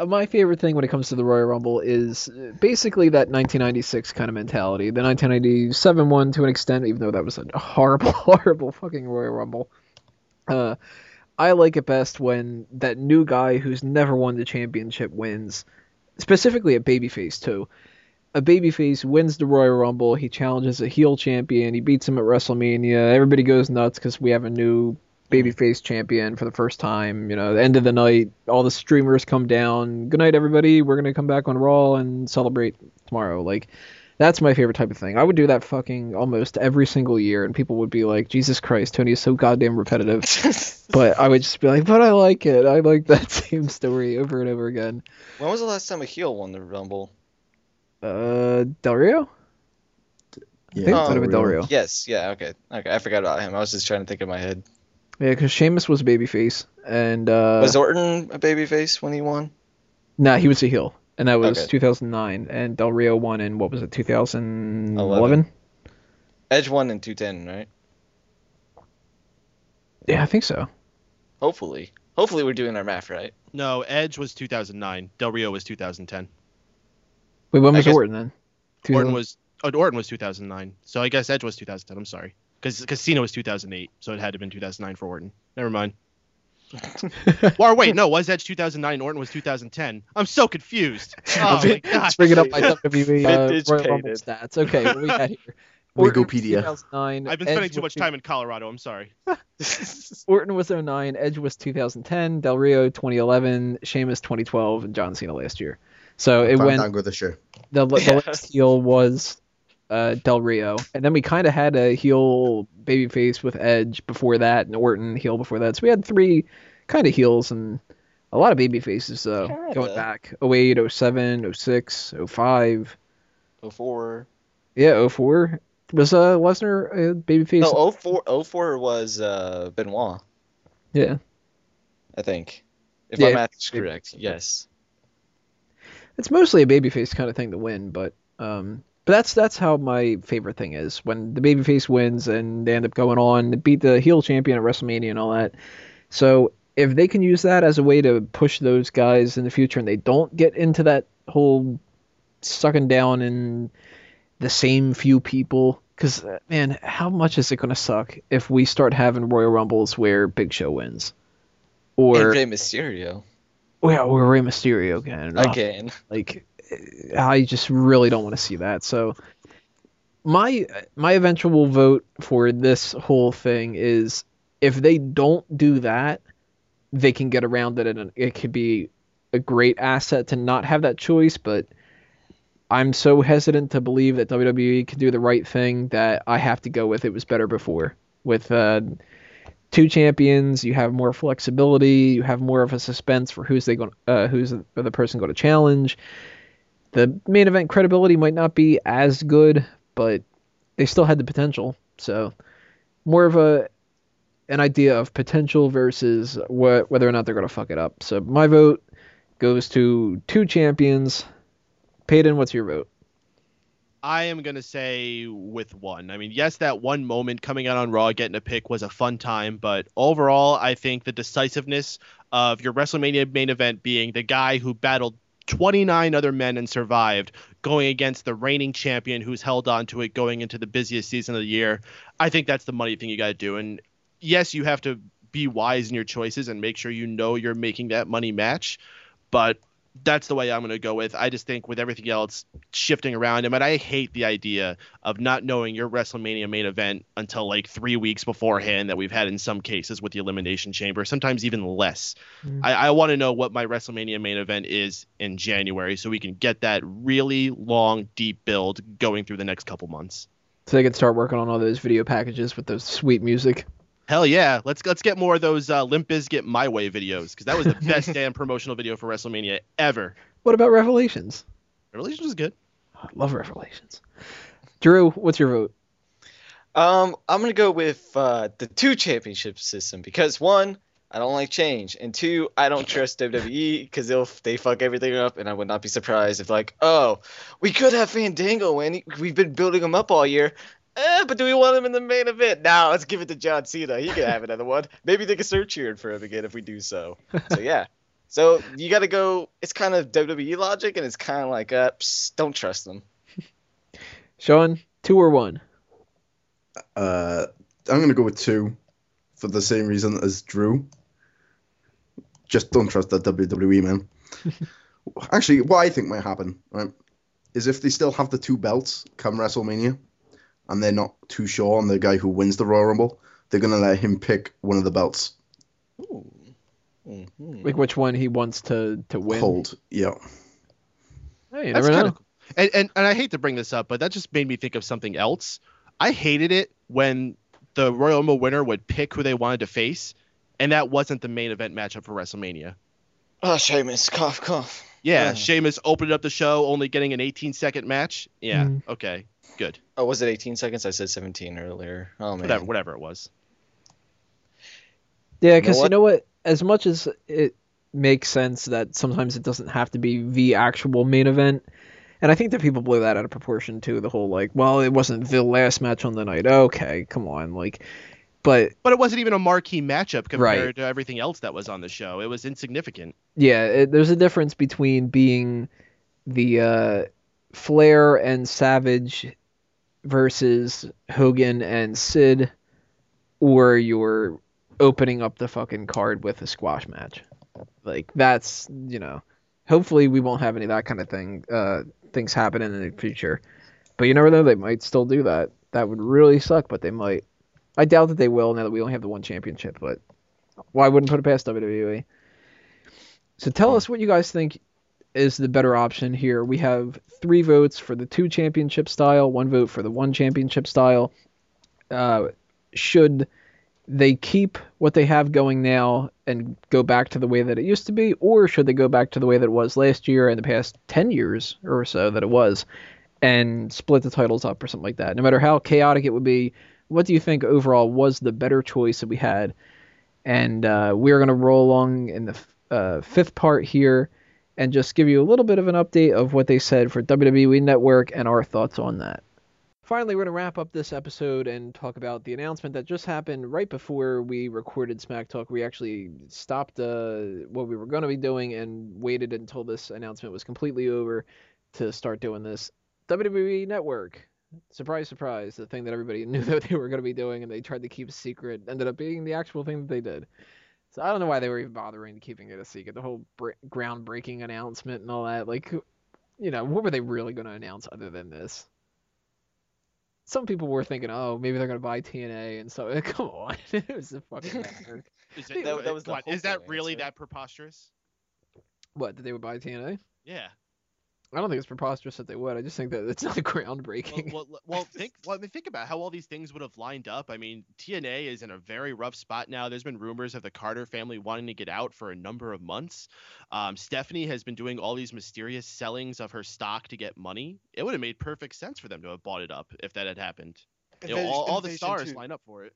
my favorite thing when it comes to the Royal Rumble is uh, basically that 1996 kind of mentality. The 1997 one to an extent, even though that was a horrible, (laughs) horrible fucking Royal Rumble. Uh, I like it best when that new guy who's never won the championship wins, specifically a babyface too a babyface wins the Royal Rumble. He challenges a heel champion. He beats him at WrestleMania. Everybody goes nuts because we have a new babyface champion for the first time. You know, the end of the night, all the streamers come down. Good night, everybody. We're gonna come back on Raw and celebrate tomorrow. Like, that's my favorite type of thing. I would do that fucking almost every single year, and people would be like, "Jesus Christ, Tony is so goddamn repetitive." (laughs) but I would just be like, "But I like it. I like that (laughs) same story over and over again." When was the last time a heel won the Rumble? Uh, Del Rio. I think it Oh, might have been Del Rio. Yes, yeah, okay. Okay, I forgot about him. I was just trying to think in my head. Yeah, because Sheamus was a babyface, and uh, was Orton a babyface when he won? nah, he was a heel, and that was Okay. 2009, and Del Rio won in what was it, 2011? Edge won in 210, right? Yeah, I think so. Hopefully. Hopefully we're doing our math right. No, Edge was 2009. Del Rio was 2010. Wait, when was Orton then? Orton was oh, Orton was 2009. So I guess Edge was 2010. I'm sorry, because because Cena was 2008, so it had to have been 2009 for Orton. Never mind. (laughs) or wait, no, was Edge 2009? Orton was 2010. I'm so confused. (laughs) Oh my god. Let's bring it up my WWE uh, Royal Rumble stats. Okay, what we got here? (laughs) Wikipedia. I've been Edge spending too much time in Colorado. I'm sorry. Orton was 09, Edge was 2010, Del Rio 2011, Sheamus 2012, and John Cena last year. So it went this year. the, the Yeah. last heel was uh, Del Rio, and then we kind of had a heel babyface with Edge before that, and Orton heel before that. So we had three kind of heels and a lot of baby faces though Kinda. going back 08, 07, 06, 05. Before. Yeah, 04 was uh, Lesnar a babyface. No, 04, 04 was uh, Benoit, Yeah, I think. If Yeah, my math is correct, yes. it's mostly a babyface kind of thing to win, but um, but that's that's how my favorite thing is when the babyface wins and they end up going on to beat the heel champion at WrestleMania and all that. So if they can use that as a way to push those guys in the future and they don't get into that whole sucking down in the same few people, because uh, man, how much is it going to suck if we start having Royal Rumbles where Big Show wins, And or Rey Mysterio. well, or Rey Mysterio again? Oh, Again. like I just really don't want to see that. So my my eventual vote for this whole thing is if they don't do that, they can get around it and it could be a great asset to not have that choice, but I'm so hesitant to believe that WWE can do the right thing that I have to go with it was better before. With uh, two champions, you have more flexibility, you have more of a suspense for who's they going uh, who's the, person going to challenge. The main event credibility might not be as good, but they still had the potential. So more of a an idea of potential versus what whether or not they're gonna fuck it up. So my vote goes to two champions. Peyton, what's your vote? I am gonna say with one. I mean, yes, that one moment coming out on Raw, getting a pick was a fun time, but overall, I think the decisiveness of your WrestleMania main event being the guy who battled 29 other men and survived, going against the reigning champion who's held on to it going into the busiest season of the year. I think that's the money thing you got to do. And yes, you have to be wise in your choices and make sure you know you're making that money match. But that's the way I'm going to go with. I just think with everything else shifting around and I hate the idea of not knowing your WrestleMania main event until like three weeks beforehand that we've had in some cases with the Elimination Chamber, sometimes even less. Mm. I, I want to know what my WrestleMania main event is in January so we can get that really long, deep build going through the next couple months. So they can start working on all those video packages with those sweet music. Hell yeah, let's let's get more of those uh, Limp Bizkit My Way videos because that was the (laughs) best damn promotional video for WrestleMania ever. What about Revelations? Revelations is good. I love Revelations. Drew, what's your vote? Um, I'm gonna go with uh, the two championship system because one, I don't like change, and two, I don't trust WWE because they'll they fuck everything up, and I would not be surprised if like, oh, we could have Fandango, and we've been building him up all year. Eh, but do we want him in the main event? Now let's give it to John Cena. He can have another one. Maybe they can start cheering for him again if we do so. So (laughs) yeah. So you got to go. It's kind of WWE logic, and it's kind of like, uh, psst, don't trust them. Sean, two or one? Uh, I'm gonna go with two, for the same reason as Drew. Just don't trust that WWE man. (laughs) Actually, what I think might happen, right, is if they still have the two belts come WrestleMania, and they're not too sure on the guy who wins the Royal Rumble, they're gonna let him pick one of the belts. Ooh. Mhm. Like which one he wants to to win? Hold, yeah. Hey, you That's kind know. of cool. And, and and I hate to bring this up, but that just made me think of something else. I hated it when the Royal Rumble winner would pick who they wanted to face, and that wasn't the main event matchup for WrestleMania. Oh, Sheamus, cough, cough. Yeah, Yeah. Sheamus opened up the show, only getting an 18 second match. Yeah, Mhm. okay, good. Oh, was it 18 seconds? I said 17 earlier. Oh man. Whatever, whatever it was. Yeah, because you, what? know what? As much as it makes sense that sometimes it doesn't have to be the actual main event, and I think that people blow that out of proportion too. The whole like, well, it wasn't the last match on the night. Okay, come on, like, but But it wasn't even a marquee matchup compared Right. to everything else that was on the show. It was insignificant. yeah, it, there's a difference between being the uh, Flair and Savage versus Hogan and Sid, or you're opening up the fucking card with a squash match. Like that's you know, hopefully we won't have any of that kind of thing uh, things happen in the future. But you never know, they might still do that. That would really suck, but they might. I doubt that they will now that we only have the one championship, but why wouldn't put it past WWE? So tell us what you guys think is the better option here. We have three votes for the two championship style, one vote for the one championship style. Uh, should they keep what they have going now and go back to the way that it used to be, or should they go back to the way that it was last year and the past 10 years or so that it was and split the titles up or something like that? No matter how chaotic it would be, what do you think overall was the better choice that we had? And uh, we're going to roll along in the f- uh, fifth part here and just give you a little bit of an update of what they said for WWE Network and our thoughts on that. Finally, we're going to wrap up this episode and talk about the announcement that just happened right before we recorded Smack Talk. We actually stopped uh, what we were going to be doing and waited until this announcement was completely over to start doing this. WWE Network. Surprise, surprise. The thing that everybody (laughs) knew that they were going to be doing and they tried to keep secret ended up being the actual thing that they did. So I don't know why they were even bothering keeping it a secret. The whole br- groundbreaking announcement and all that. Like, you know, what were they really going to announce other than this? Some people were thinking, oh, maybe they're going to buy TNA and so. (laughs) Come on, (laughs) it was a fucking network. (laughs) Is, That- that was what, is that really answer. that preposterous? What did they would buy TNA? Yeah. I don't think it's preposterous that they would. I just think that it's (laughs) not groundbreaking. Well, well, (laughs) well think well, I mean, think about how all these things would have lined up. I mean, TNA is in a very rough spot now. There's been rumors of the Carter family wanting to get out for a number of months. Um, Stephanie has been doing all these mysterious sellings of her stock to get money. It would have made perfect sense for them to have bought it up if that had happened. You know, all, all the stars 2. line up for it.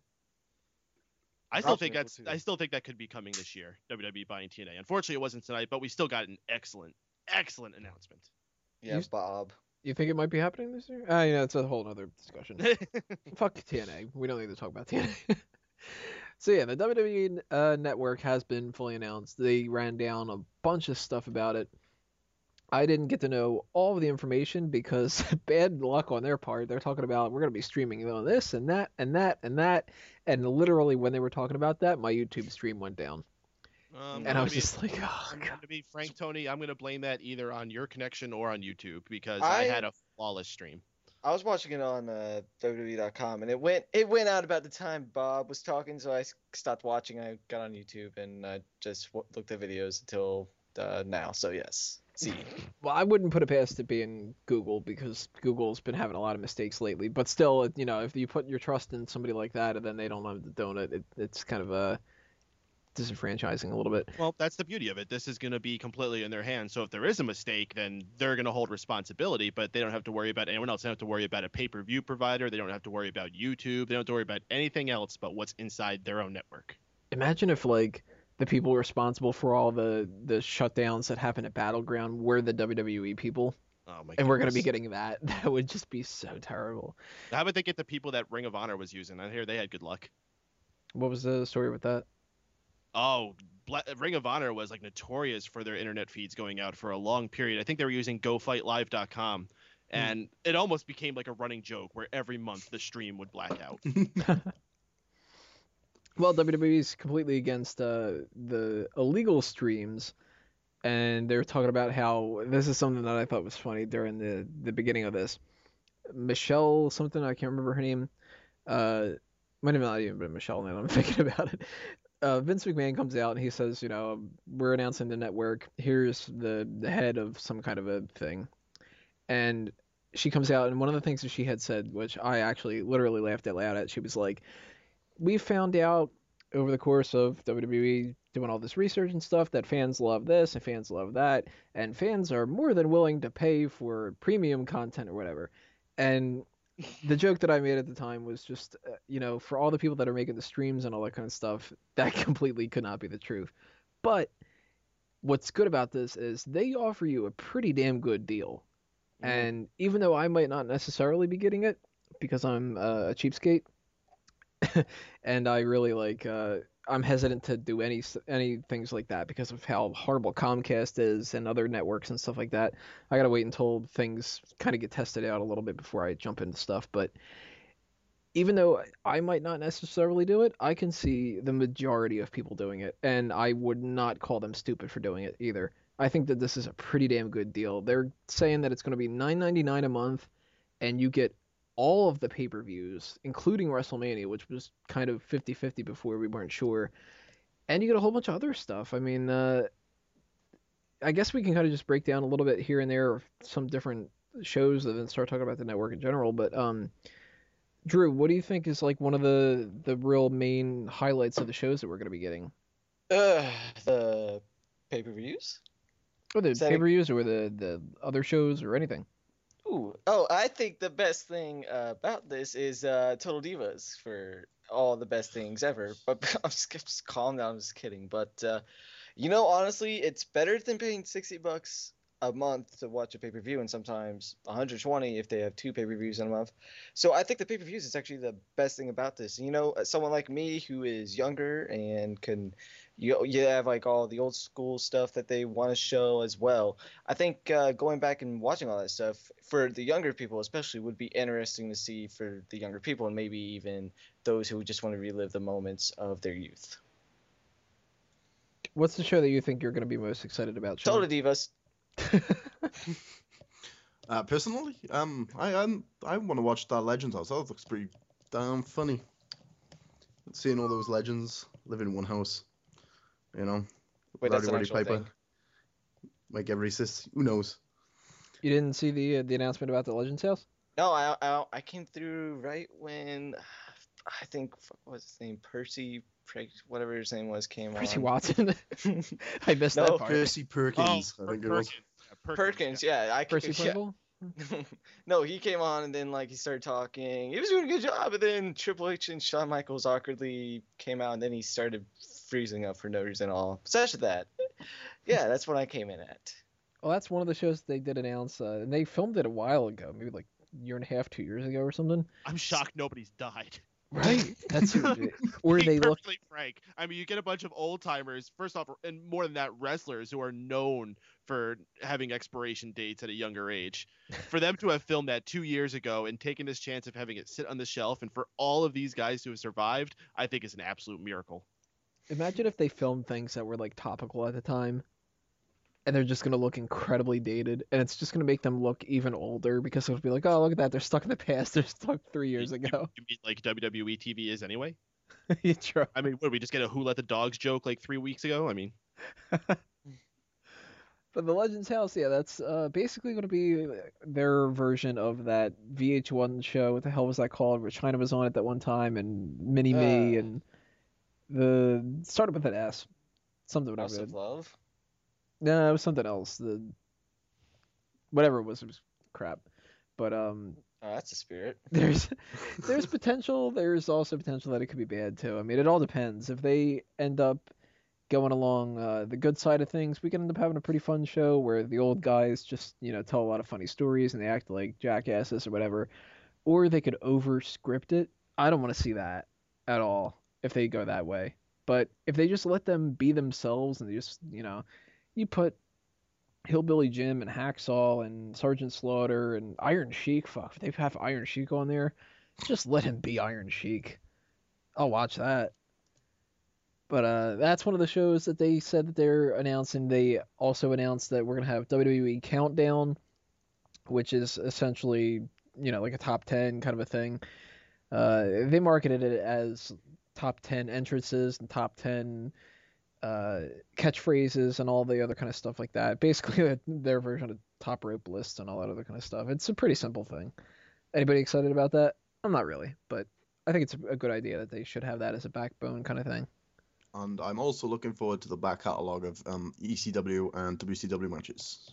I still think that's 2. I still think that could be coming this year. WWE buying TNA. Unfortunately, it wasn't tonight, but we still got an excellent, excellent announcement. Yeah, You- Bob. You think it might be happening this year? Ah, yeah, it's a whole other discussion. (laughs) Fuck TNA. We don't need to talk about TNA. (laughs) so yeah, the WWE uh, network has been fully announced. They ran down a bunch of stuff about it. I didn't get to know all of the information because (laughs) bad luck on their part. They're talking about we're going to be streaming on this and that and that and that, and literally when they were talking about that, my YouTube stream went down, Um, and I to was be- just like, (laughs) oh I'm god. going to be frank, Tony. I'm going to blame that either on your connection or on YouTube because I, I- had a flawless stream. I was watching it on uh, WWE.com, and it went it went out about the time Bob was talking, so I stopped watching. I got on YouTube and I just w- looked at videos until uh, now. So yes, see, (laughs) Well, I wouldn't put it past it being Google because Google's been having a lot of mistakes lately. But still, you know, if you put your trust in somebody like that and then they don't have the donut, it, it's kind of uh, disenfranchising a little bit. Well, that's the beauty of it. This is going to be completely in their hands. So if there is a mistake, then they're going to hold responsibility, but they don't have to worry about anyone else. They don't have to worry about a pay-per-view provider. They don't have to worry about YouTube. They don't have to worry about anything else but what's inside their own network. Imagine if like the people responsible for all the the shutdowns that happen at Battleground were the WWE people, Oh my! and we're gonna be getting that. (laughs) That would just be so terrible. How about they get the people that Ring of Honor was using? I hear they had good luck. What was the story with that? Oh, Ring of Honor was like notorious for their internet feeds going out for a long period. I think they were using GoFightLive.com, and it almost became like a running joke where every month the stream would black out. (laughs) Well, WWE's completely against uh, the illegal streams, and they're talking about how this is something that I thought was funny during the the beginning of this. Michelle something I can't remember her name. Uh, might have not even been Michelle now I'm (laughs) thinking about it. Uh, Vince McMahon comes out and he says, you know, we're announcing the network. Here's the the head of some kind of a thing, and she comes out and one of the things that she had said, which I actually literally laughed out loud at, she was like, we found out over the course of WWE doing all this research and stuff that fans love this and fans love that, and fans are more than willing to pay for premium content or whatever. And the joke that I made at the time was just, uh, you know, for all the people that are making the streams and all that kind of stuff, (laughs) that completely could not be the truth. But what's good about this is they offer you a pretty damn good deal. And even though I might not necessarily be getting it because I'm uh, a cheapskate, (laughs) and I really like uh, I'm hesitant to do any any things like that because of how horrible Comcast is and other networks and stuff like that. I gotta wait until things kind of get tested out a little bit before I jump into stuff. But even though I might not necessarily do it, I can see the majority of people doing it, and I would not call them stupid for doing it either. I think that this is a pretty damn good deal. They're saying that it's going to be $9.99 a month, and you get all of the pay-per-views, including WrestleMania, which was kind of 50-50 before we weren't sure, and you get a whole bunch of other stuff. I mean, uh, I guess we can kind of just break down a little bit here and there of some different shows and then start talking about the network in general. But um, Drew, what do you think is like one of the the real main highlights of the shows that we're going to be getting? uh, the pay per views. Or the Is pay-per-views, or the the other shows, or anything? Oh, I think the best thing uh, about this is uh, Total Divas for all the best things ever. But (laughs) I'm just, just calm down. I'm just kidding. But uh, you know, honestly, it's better than paying sixty bucks a month to watch a pay per view, and sometimes 120 if they have two pay per views in a month. So I think the pay per views is actually the best thing about this. You know, uh, someone like me who is younger and can you you have like all the old school stuff that they want to show as well. I think uh, going back and watching all that stuff for the younger people, especially, would be interesting to see for the younger people and maybe even those who just want to relive the moments of their youth. What's the show that you think you're going to be most excited about? Sean? Total Divas. (laughs) Uh, personally, um, I I'm, I want to watch that Legends house. That looks pretty damn funny. Seeing all those legends live in one house, you know. Wait, that's an Roddy Piper, thing. Mike every sis. Who knows? You didn't see the uh, the announcement about the Legends House? No, I, I I came through right when I think what was his name Percy, whatever his name was, came Percy on. Watson. (laughs) I missed No, that part. Percy Perkins. oh, I think it was. Perkins. Yeah, Perkins, yeah, I Percy yeah. Purple? (laughs) no, he came on and then like he started talking. He was doing a good job, but then Triple H and Shawn Michaels awkwardly came out, and then he started freezing up for no reason at all. Such that, yeah, (laughs) that's when I came in at. Well, that's one of the shows they did announce, uh, and they filmed it a while ago, maybe like a year and a half, two years ago or something. I'm shocked nobody's died. Right? (laughs) That's (laughs) Being they look. frank. I mean, you get a bunch of old timers. First off, and more than that, wrestlers who are known for having expiration dates at a younger age. For them to have filmed that two years ago and taken this chance of having it sit on the shelf, and for all of these guys to have survived, I think is an absolute miracle. Imagine if they filmed things that were like topical at the time, and they're just gonna look incredibly dated, and it's just gonna make them look even older because it'll be like, oh, look at that, they're stuck in the past, (laughs) they're stuck three years ago. You mean like WWE TV is anyway? (laughs) you try. I mean, what did we just get a Who Let the Dogs joke like three weeks ago? I mean, (laughs) But the Legends House, yeah, that's uh, basically going to be their version of that VH1 show. What the hell was that called? Where Chyna was on it that one time, and Mini Me, Uh. and the started with an S. Something House whatever. of Love. No, it was something else. The whatever it was, it was crap. But um, Oh, that's a spirit. (laughs) there's (laughs) there's potential. There's also potential that it could be bad too. I mean, it all depends. If they end up going along uh, the good side of things, we can end up having a pretty fun show where the old guys just you know tell a lot of funny stories and they act like jackasses or whatever. Or they could over script it. I don't want to see that at all if they go that way. But if they just let them be themselves and they just you know, you put Hillbilly Jim and Hacksaw and Sergeant Slaughter and Iron Sheik. Fuck, they have Iron Sheik on there, just let him be Iron Sheik. I'll watch that. But uh, that's one of the shows that they said that they're announcing. They also announced that we're gonna have WWE Countdown, which is essentially you know like a top ten kind of a thing. Uh, they marketed it as top ten entrances and top ten uh, catchphrases and all the other kind of stuff like that. Basically, (laughs) their version of top rope lists and all that other kind of stuff. It's a pretty simple thing. Anybody excited about that? I'm not really, but I think it's a good idea that they should have that as a backbone kind of thing. And I'm also looking forward to the back catalogue of um, ECW and WCW matches.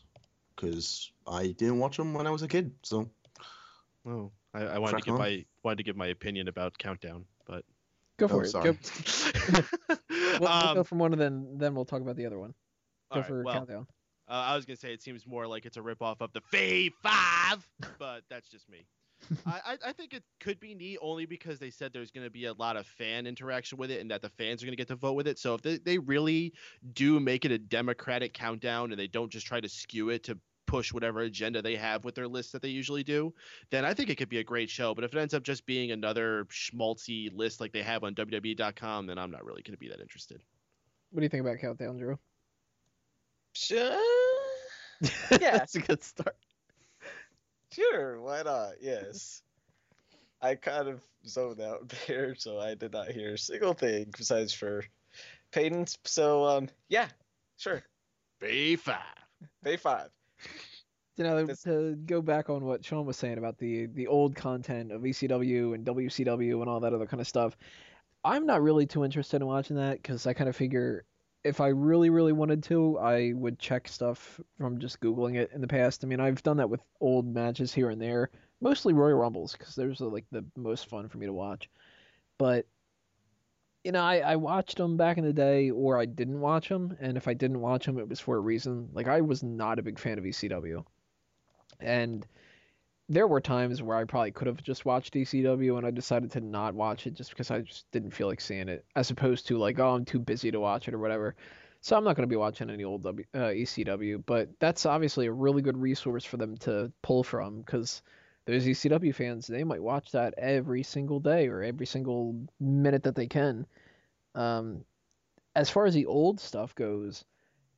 Because I didn't watch them when I was a kid, so oh, I, I wanted to Crack give on. my wanted to give my opinion about Countdown, but Go for Oh, it. sorry. Go, (laughs) (laughs) we'll, we'll Um, go from one and then then we'll talk about the other one. Go right, for well, countdown. Uh, I was gonna say it seems more like it's a ripoff of the Fave Five, (laughs) but that's just me. I, I I think it could be neat only because they said there's gonna be a lot of fan interaction with it and that the fans are gonna get to vote with it. So if they, they really do make it a democratic countdown and they don't just try to skew it to push whatever agenda they have with their list that they usually do, then I think it could be a great show. But if it ends up just being another schmaltzy list like they have on WWE.com, then I'm not really gonna be that interested. What do you think about countdown, Drew? Sure. (laughs) Yeah. that's a good start. Sure, why not? Yes. I kind of zoned out there, so I did not hear a single thing besides for Peyton. So, um, yeah, sure. Fave Five. Bay five. You know, That's- to go back on what Sean was saying about the the old content of ECW and WCW and all that other kind of stuff, I'm not really too interested in watching that because I kind of figure if I really really wanted to, I would check stuff from just googling it in the past. I mean, I've done that with old matches here and there, mostly Royal Rumbles because those are like the most fun for me to watch. But you know, I, I watched them back in the day, or I didn't watch them, and if I didn't watch them, it was for a reason. Like I was not a big fan of ECW, and there were times where I probably could have just watched ECW, and I decided to not watch it just because I just didn't feel like seeing it, as opposed to like, oh, I'm too busy to watch it or whatever. So I'm not going to be watching any old w, uh, ECW, but that's obviously a really good resource for them to pull from because those ECW fans they might watch that every single day or every single minute that they can. Um, as far as the old stuff goes,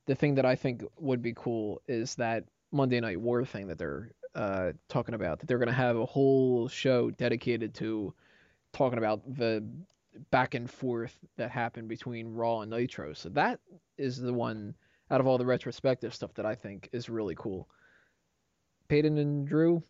the thing that I think would be cool is that Monday Night War thing that they're uh, talking about. That they're going to have a whole show dedicated to talking about the back and forth that happened between Raw and Nitro. So that is the one out of all the retrospective stuff that I think is really cool. Peyton and Drew,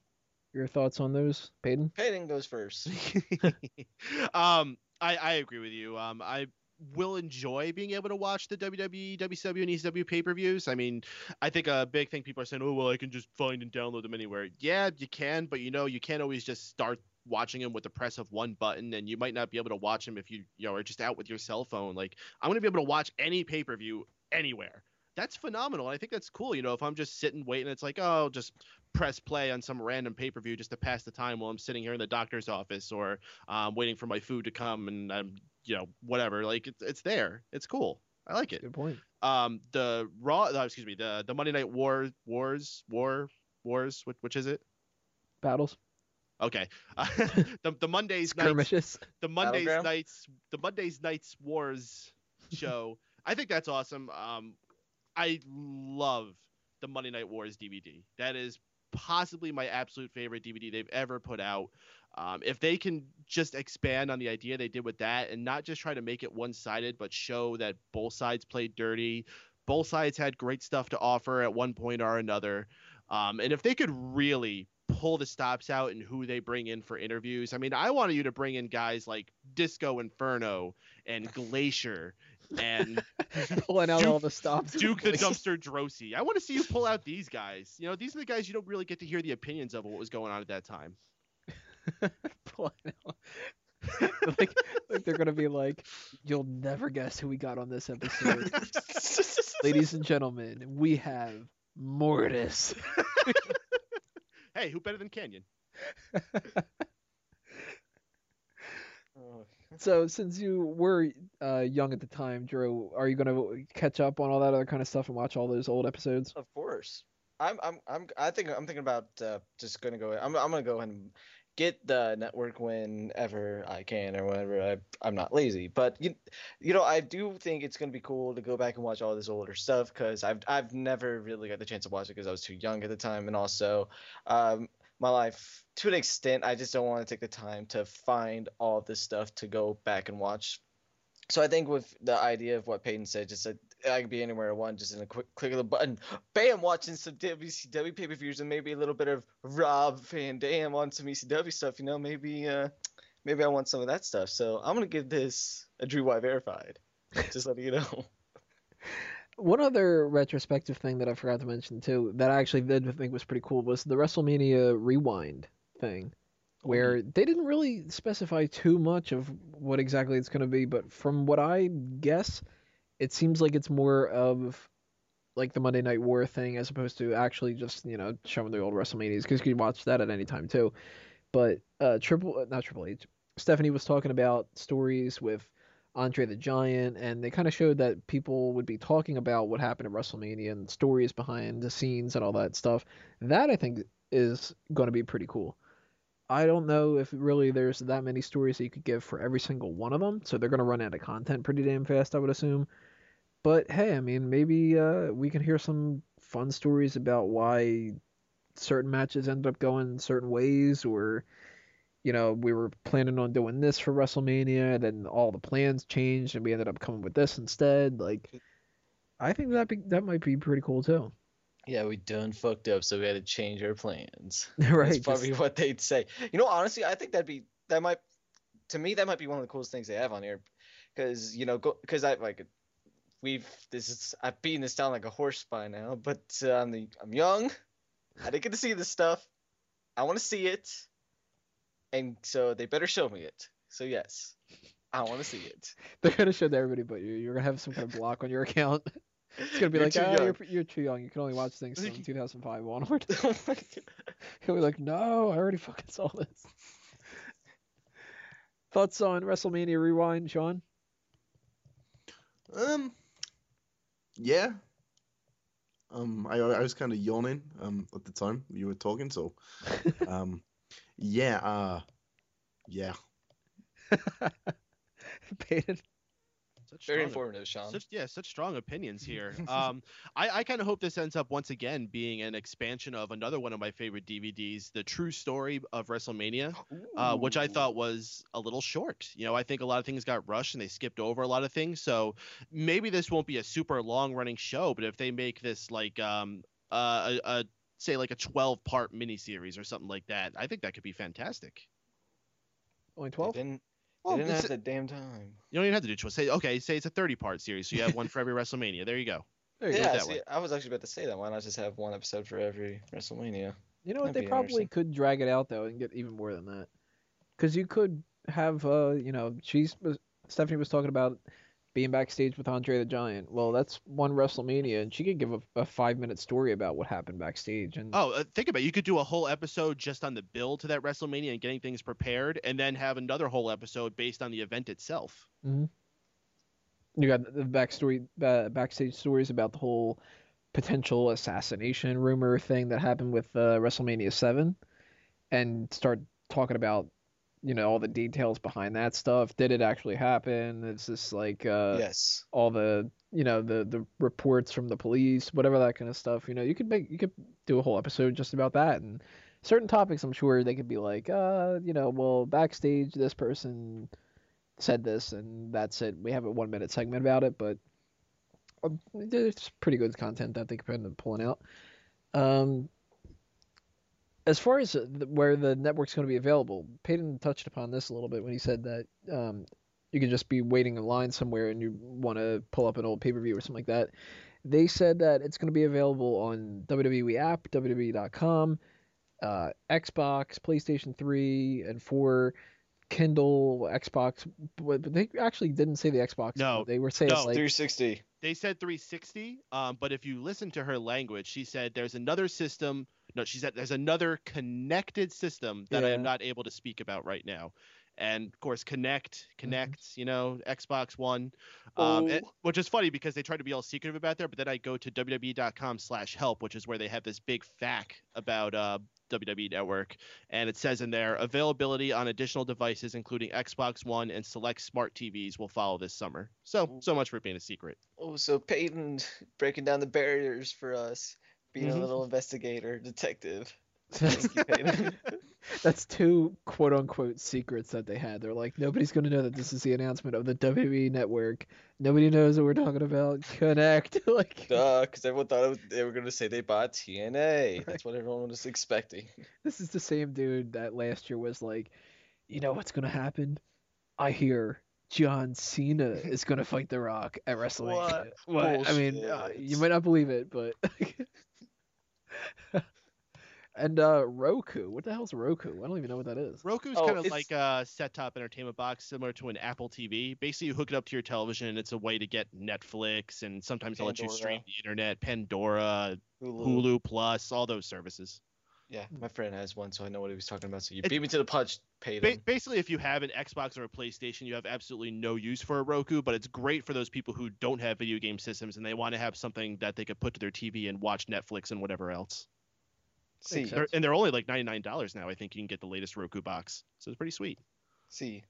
your thoughts on those? Peyton? Peyton goes first. (laughs) um, I, I agree with you. Um, I will enjoy being able to watch the WWE, WCW, and ECW pay per views. I mean, I think a big thing people are saying, oh, well, I can just find and download them anywhere. Yeah, you can, but you know, you can't always just start watching them with the press of one button, and you might not be able to watch them if you, you know, are just out with your cell phone. Like, I'm going to be able to watch any pay per view anywhere. That's phenomenal. I think that's cool. You know, if I'm just sitting waiting, it's like, oh, just press play on some random pay per view just to pass the time while I'm sitting here in the doctor's office or um, waiting for my food to come and I'm you know whatever. Like it's it's there. It's cool. I like it. Good point. um the raw uh, excuse me the the monday night war wars war wars which, which is it? Battles, okay. Uh, (laughs) the, the mondays nights, skirmishes. the mondays nights the mondays nights wars show. I think that's awesome. Um i love the monday night wars dvd that is possibly my absolute favorite dvd they've ever put out um, if they can just expand on the idea they did with that and not just try to make it one-sided but show that both sides played dirty both sides had great stuff to offer at one point or another um, and if they could really pull the stops out and who they bring in for interviews. I mean, I wanted you to bring in guys like Disco Inferno and Glacier and (laughs) Pulling out Duke- all the stops. Duke the Dumpster Droese. I want to see you pull out these guys. You know, these are the guys you don't really get to hear the opinions of what was going on at that time. (laughs) Pulling out. (laughs) like, like they're gonna be like, you'll never guess who we got on this episode, ladies and gentlemen. We have Mortis. Hey, who better than Kanyon? So since you were uh, young at the time, Drew, are you gonna catch up on all that other kind of stuff and watch all those old episodes? Of course. I'm I'm I'm I think I'm thinking about uh, just gonna go. I'm I'm gonna go and get the network whenever I can or whenever I I'm not lazy. But you you know I do think it's gonna be cool to go back and watch all this older stuff because I've I've never really got the chance to watch it because I was too young at the time and also um my life to an extent I just don't want to take the time to find all this stuff to go back and watch. So I think with the idea of what Peyton said, just that I can be anywhere I want, just in a quick click of the button, (laughs) bam, watching some WCW pay per views and maybe a little bit of Rob Van Dam on some ECW stuff. You know, maybe uh, maybe I want some of that stuff. So I'm gonna give this a Drew Y verified. (laughs) Just letting you know. (laughs) One other retrospective thing that I forgot to mention too, that I actually did think was pretty cool, was the WrestleMania Rewind thing, where they didn't really specify too much of what exactly it's going to be, but from what I guess, it seems like it's more of like the Monday Night War thing as opposed to actually just you know showing the old WrestleManias because you can watch that at any time too. But uh, Triple, not Triple H, Stephanie was talking about stories with Andre the Giant, and they kind of showed that people would be talking about what happened at WrestleMania and stories behind the scenes and all that stuff. That I think is going to be pretty cool. I don't know if really there's that many stories that you could give for every single one of them, so they're going to run out of content pretty damn fast, I would assume. But hey, I mean, maybe uh, we can hear some fun stories about why certain matches ended up going certain ways, or you know, we were planning on doing this for WrestleMania, then all the plans changed, and we ended up coming with this instead. Like, I think that be, that might be pretty cool too. Yeah, we done fucked up, so we had to change our plans. (laughs) right? That's probably what they'd say. You know, honestly, I think that'd be that might to me that might be one of the coolest things they have on here, because you know, because I like we've this is I've beaten this down like a horse by now, but uh, I'm the I'm young. I didn't get to see this stuff. I want to see it, and so they better show me it. So yes, I want to see it. (laughs) They're gonna show it to everybody but you. You're gonna have some kind of block on your account. (laughs) It's gonna be You're like, too ah, young." you're, you're too young. You can only watch things from (laughs) 2005 onward. Oh my He'll be like, no, I already fucking saw this. Thoughts on WrestleMania Rewind, Sean? Um, yeah. Um, I I was kind of yawning um at the time you were talking, so um, yeah, uh, yeah. (laughs) Peyton. Such Very informative, Sean. Such yeah, such strong opinions (laughs) here. um, I, I kind of hope this ends up once again being an expansion of another one of my favorite DVDs, the True Story of WrestleMania, uh, which I thought was a little short. You know, I think a lot of things got rushed and they skipped over a lot of things. So maybe this won't be a super long running show, but if they make this like um uh, a, a say like a 12 part miniseries or something like that, I think that could be fantastic. Only They 12? didn't Well, they didn't have the damn time. you don't even have to do choice. Say okay, say it's a 30 part series, so you have one for every WrestleMania. There you go. There you. Yeah, that see. I was actually about to say that. Why not just have one episode for every WrestleMania? You know what? That'd They probably could drag it out though and get even more than that. Because you could have, uh, you know, she's Stephanie was talking about being backstage with Andre the Giant. Well, that's one WrestleMania, and she could give a, a five minute story about what happened backstage. And Oh, uh, think about it. You could do a whole episode just on the build to that WrestleMania and getting things prepared, and then have another whole episode based on the event itself. you got the backstory, uh, backstage stories about the whole potential assassination rumor thing that happened with uh, WrestleMania Seven, and start talking about. You know all the details behind that stuff. Did it actually happen? It's just like uh, yes. all the you know the the reports from the police whatever that kind of stuff you know you could make you could do a whole episode just about that and certain topics i'm sure they could be like uh you know well backstage this person said this and that's it we have a one minute segment about it but um, there's pretty good content that they could end up pulling out um as far as uh, where the network's going to be available, Peyton touched upon this a little bit when he said that um, you could just be waiting in line somewhere and you want to pull up an old pay per view or something like that. They said that it's going to be available on WWE app, WWE.com, uh, Xbox, PlayStation 3 and 4, Kindle, Xbox. But but they actually didn't say the Xbox. No. they were saying No. like 360. They said 360, um, but if you listen to her language, she said there's another system. No, she said there's another connected system that I am not able to speak about right now. And of course, Kinect, Kinect, you know, Xbox One, um, Oh. which is funny because they try to be all secretive about there. But then I go to WWE.com/help, which is where they have this big fact about uh, WWE Network, and it says in there availability on additional devices, including Xbox One and select smart TVs, will follow this summer. So, so much for it being a secret. Oh, so Peyton breaking down the barriers for us, being Mhm. a little investigator, detective. Thank you, Peyton. That's two quote unquote secrets that they had. They're like, nobody's going to know that this is the announcement of the WWE network. Nobody knows what we're talking about. Kinect. (laughs) like, Duh, because everyone thought it was, they were going to say they bought TNA. That's what everyone was expecting. this is the same dude that last year was like, you know what's going to happen? I hear John Cena is going to fight The Rock at WrestleMania. What? I mean, uh, you might not believe it, but. (laughs) (laughs) and uh, Roku. What the hell's Roku? I don't even know what that is. Roku's Oh, kind of like a set-top entertainment box, similar to an Apple TV. Basically, you hook it up to your television, and it's a way to get Netflix, and sometimes they'll let you stream the internet, Pandora, Hulu. Hulu Plus, all those services. Yeah, my friend has one, so I know what he was talking about. So you It's- beat me to the punch, Ba- Peyton. basically, if you have an Xbox or a PlayStation, you have absolutely no use for a Roku, but it's great for those people who don't have video game systems and they want to have something that they could put to their TV and watch Netflix and whatever else. See, They're- and they're only like $99 now. I think you can get the latest Roku box, so it's pretty sweet. see.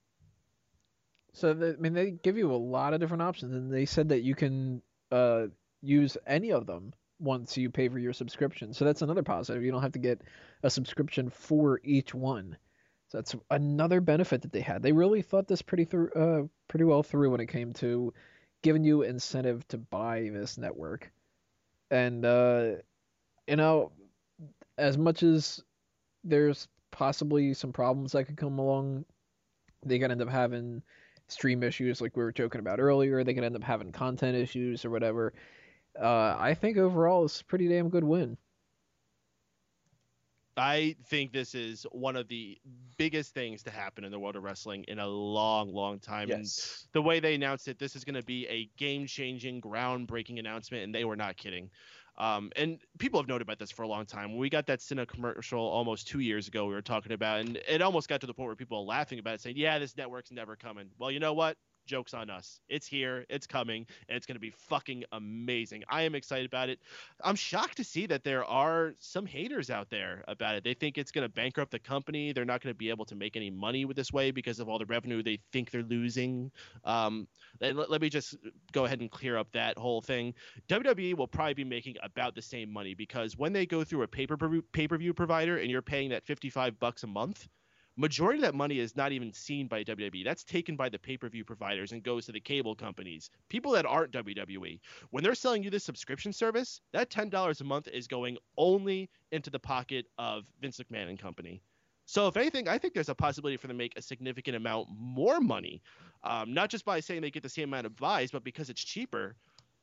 So the, I mean, they give you a lot of different options, and they said that you can uh, use any of them once you pay for your subscription. So that's another positive. You don't have to get a subscription for each one. So that's another benefit that they had. They really thought this pretty through, uh, pretty well through when it came to giving you incentive to buy this network. And uh, you know, as much as there's possibly some problems that could come along, they could end up having stream issues like we were joking about earlier. They could end up having content issues or whatever. Uh, I think overall it's a pretty damn good win. I think this is one of the biggest things to happen in the world of wrestling in a long, long time. And Yes. the way they announced it, this is going to be a game-changing, groundbreaking announcement, and they were not kidding. Um, and people have known about this for a long time. When we got that Cena commercial almost two years ago, we were talking about, and it almost got to the point where people were laughing about it, saying, "Yeah, this network's never coming." Well, you know what? Joke's on us. It's here. It's coming, and it's going to be fucking amazing. I am excited about it. I'm shocked to see that there are some haters out there about it. They think it's going to bankrupt the company. They're not going to be able to make any money with this way because of all the revenue they think they're losing. Um, let, let me just go ahead and clear up that whole thing. WWE will probably be making about the same money because when they go through a pay per view provider and you're paying that 55 bucks a month. Majority of that money is not even seen by WWE. That's taken by the pay-per-view providers and goes to the cable companies. People that aren't WWE. When they're selling you this subscription service, that $10 a month is going only into the pocket of Vince McMahon and company. So if anything, I think there's a possibility for them to make a significant amount more money, um, not just by saying they get the same amount of buys, but because it's cheaper.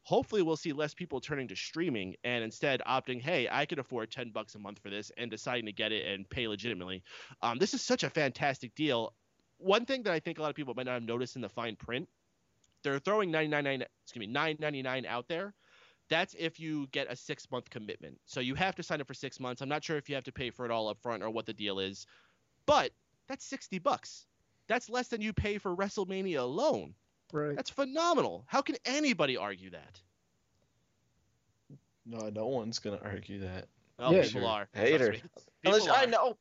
Hopefully, we'll see less people turning to streaming and instead opting, hey, I can afford 10 bucks a month for this and deciding to get it and pay legitimately. Um, this is such a fantastic deal. One thing that I think a lot of people might not have noticed in the fine print, they're throwing 999 excuse me 999 out there. That's if you get a six month commitment. So you have to sign up for six months. I'm not sure if you have to pay for it all up front or what the deal is but that's 60 bucks. That's less than you pay for wrestlemania alone Right. that's phenomenal how can anybody argue that No, no one's gonna argue that. well Yeah, people sure. are trust Hater. me. Unless People I know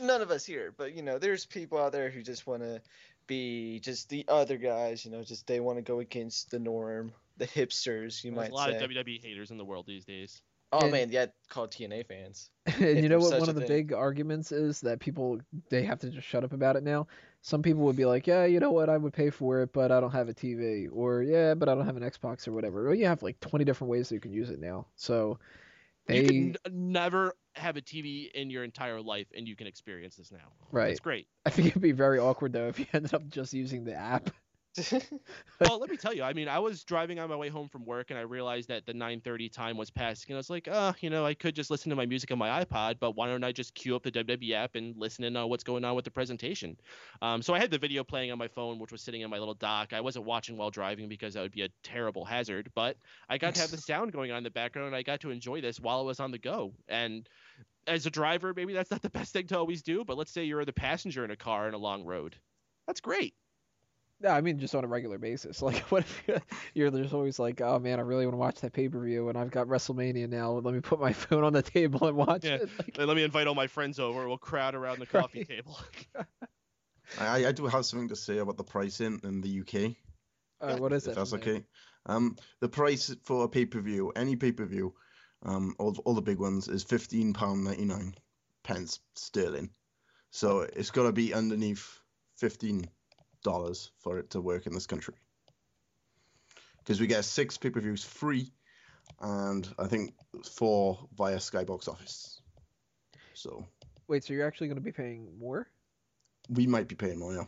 none of us here, but you know, there's people out there who just want to be just the other guys. You know, just they want to go against the norm, the hipsters, you there's might a lot say. of wwe haters in the world these days oh And- man, yeah, called TNA fans. (laughs) and if you know what one of the thing. big arguments is that people they have to just shut up about it now some people would be like yeah you know what? I would pay for it but i don't have a tv or yeah but i don't have an xbox or whatever. Well you have like 20 different ways that you can use it now. So they you can n- uh, never have a tv in your entire life and you can experience this now. Right. It's great. I think it'd be very awkward though if you (laughs) ended up just using the app well, let me tell you. I mean, I was driving on my way home from work, and I realized that the 9:30 time was passing, and I was like, "Uh, you know, I could just listen to my music on my iPod, but why don't I just queue up the WWE app and listen in on what's going on with the presentation?" Um, so I had the video playing on my phone, which was sitting in my little dock. I wasn't watching while driving because that would be a terrible hazard, but I got to have the (laughs) sound going on in the background, and I got to enjoy this while I was on the go. And as a driver, maybe that's not the best thing to always do, but let's say you're the passenger in a car in a long road. That's great. No i mean just on a regular basis (laughs) like what if you're there's always like oh man i really want to watch that pay-per-view and i've got wrestlemania now let me put my (laughs) phone on the table and watch Yeah. it like, Let me invite all my friends over. We'll crowd around the (laughs) coffee Right. table. I, I do have something to say about the pricing in the UK. uh, what is if it that's man? okay. Um, the price for a pay per view, any pay per view, um, all, all the big ones is fifteen pound ninety nine pence sterling. So it's got to be underneath fifteen dollars for it to work in this country. Because we get six pay per views free, and I think four via Sky Box Office. So wait so you're actually going to be paying more we might be paying more, yeah.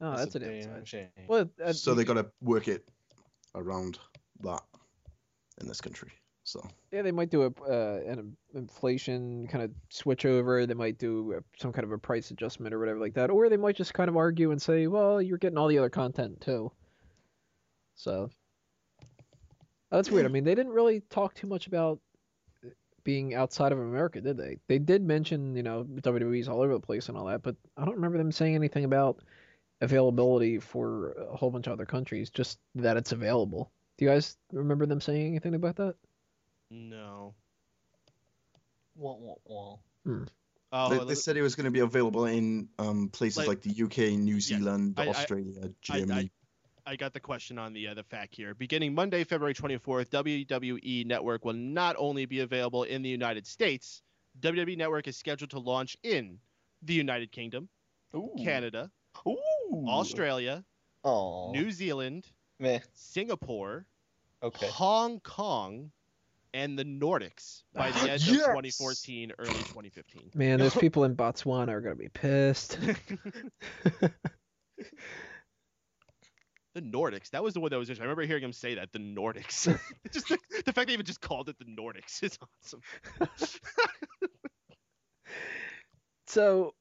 oh that's, a an damn shame. well uh, so they got to work it around that in this country. So. Yeah, they might do a uh, an inflation kind of switch over. They might do some kind of a price adjustment or whatever like that, or they might just kind of argue and say, "Well, you're getting all the other content too." So that's weird. I mean, they didn't really talk too much about being outside of America, did they? They did mention, you know, WWE's all over the place and all that, but I don't remember them saying anything about availability for a whole bunch of other countries. Just that it's available. Do you guys remember them saying anything about that? No. Wah, wah, wah. Oh, they, they said it was going to be available in um, places Like- like, the UK, New Zealand, I- I- Australia, I- Germany. I got the question on the uh, the fact here. Beginning Monday, February 24th, WWE Network will not only be available in the United States, WWE Network is scheduled to launch in the United Kingdom, Ooh. Canada, Ooh. Australia, Aw. New Zealand, Meh. Singapore, Okay. Hong Kong, and the Nordics by ah, the end Yes! of 2014, early 2015. (laughs) Man, those people in Botswana are gonna be pissed. (laughs) (laughs) The Nordics. That was the one that was. I remember hearing him say that. The Nordics. just the, the fact they even just called it the Nordics is awesome. So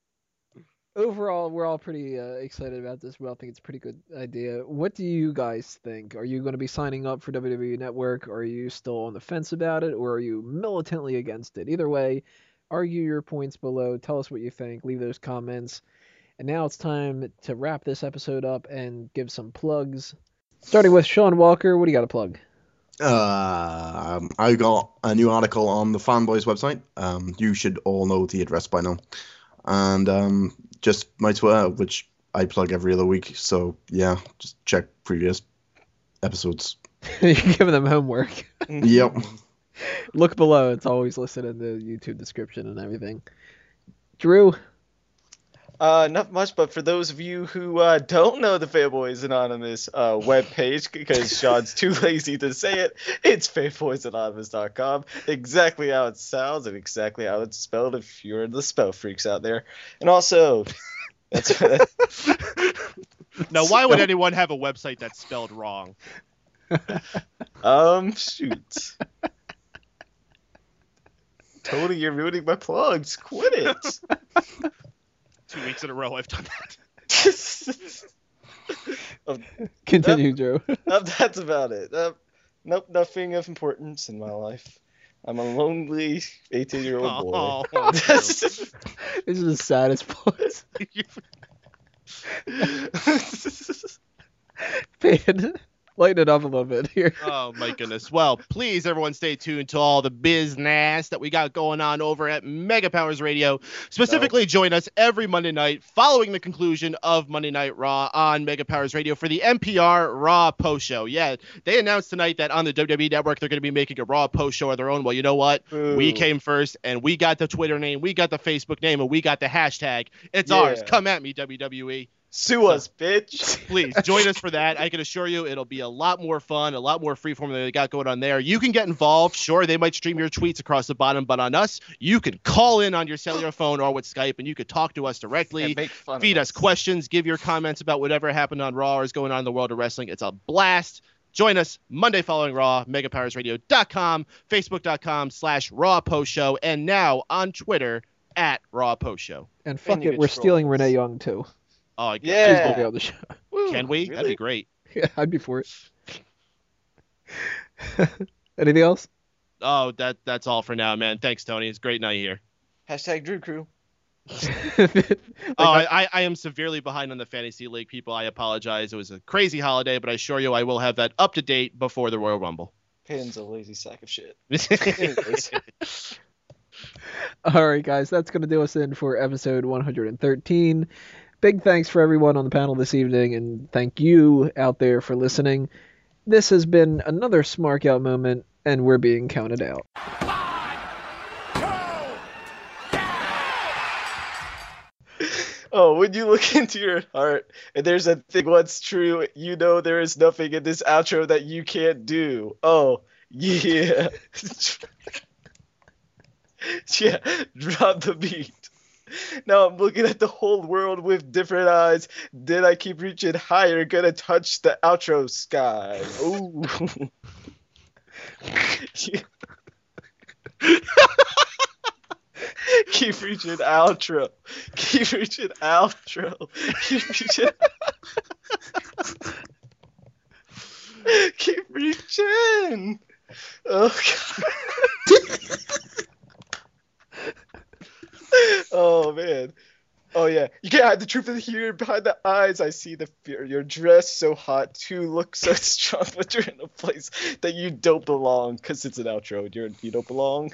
overall, we're all pretty uh, excited about this. We all think it's a pretty good idea. What do you guys think? Are you going to be signing up for WWE Network? Or are you still on the fence about it, or are you militantly against it? Either way, argue your points below. Tell us what you think. Leave those comments. And now it's time to wrap this episode up and give some plugs. Starting with Sean Walker, what do you got to plug? Uh, um, I got a new article on the Fanboys website. Um, you should all know the address by now. And um, just my Twitter, uh, which I plug every other week. So yeah, just check previous episodes. (laughs) You're giving them homework. Mm-hmm. yep. Look below. It's always listed in the YouTube description and everything. Drew, Uh, not much, but for those of you who uh, don't know the Fanboys Anonymous uh, webpage, because Sean's too (laughs) lazy to say it, it's fanboysanonymous.com. Exactly how it sounds and exactly how it's spelled if you're the spell freaks out there. And also, (laughs) that's (laughs) Now, why would anyone have a website that's spelled wrong? um shoot. Tony, you're ruining my plugs. Quit it. Two weeks in a row, I've done that. (laughs) Continue, Joe. (laughs) Um, that's about it. Uh, nope, nothing of importance in my life. I'm a lonely 18 year old boy. Oh, (laughs) this is the saddest part. Man, lighten it up a little bit here. (laughs) oh my goodness. Well, please everyone stay tuned to all the business that we got going on over at Mega Powers Radio. Specifically, join us every Monday night following the conclusion of Monday Night Raw on Mega Powers Radio for the MPR Raw post show. Yeah, they announced tonight that on the WWE network they're going to be making a Raw post show of their own. Well, you know what? We came first and we got the Twitter name, we got the Facebook name, and we got the hashtag. It's Yeah. ours. Come at me, WWE Sue us, bitch. (laughs) please join us for that. I can assure you it'll be a lot more fun, a lot more freeform than they got going on there. You can get involved. Sure, they might stream your tweets across the bottom, but on us, you can call in on your cellular phone or with Skype and you could talk to us directly. And make fun of Feed us questions, give your comments about whatever happened on Raw or is going on in the world of wrestling. It's a blast. Join us Monday following Raw, megapowersradio.com, facebook.com slash Raw Post Show, and now on Twitter at Raw Post Show. And fuck you it, we're stealing trolls. Renee Young too. Oh, I- She's Yeah. gonna be on the show. Woo, can we? That'd be great. Yeah, I'd be for it. (laughs) Anything else? Oh, that that's all for now, man. Thanks, Tony. It's a great night here. Hashtag Drew Crew. (laughs) Oh, I, I, I am severely behind on the fantasy league, people. I apologize. It was a crazy holiday, but I assure you I will have that up to date before the Royal Rumble. Pin's a lazy sack of shit. (laughs) All right, guys, that's going to do us in for episode 113. Big thanks for everyone on the panel this evening, and thank you out there for listening. This has been another Smark Out moment, and we're being counted out. Oh, when you look (laughs) into your heart and there's a thing what's true, you know there is nothing in this outro that you can't do. Oh, yeah. (laughs) (laughs) yeah, drop the beat. Now I'm looking at the whole world with different eyes. Then I keep reaching higher, gonna touch the outro sky. Ooh. (laughs) keep reaching outro. Keep reaching outro. Keep reaching. keep reaching. Oh god. (laughs) oh man. Oh yeah, you can't hide the truth in here behind the eyes. I see the fear. You're dressed so hot, too, look so (laughs) strong, but you're in a place that you don't belong. Cause it's an outro. You're you don't belong.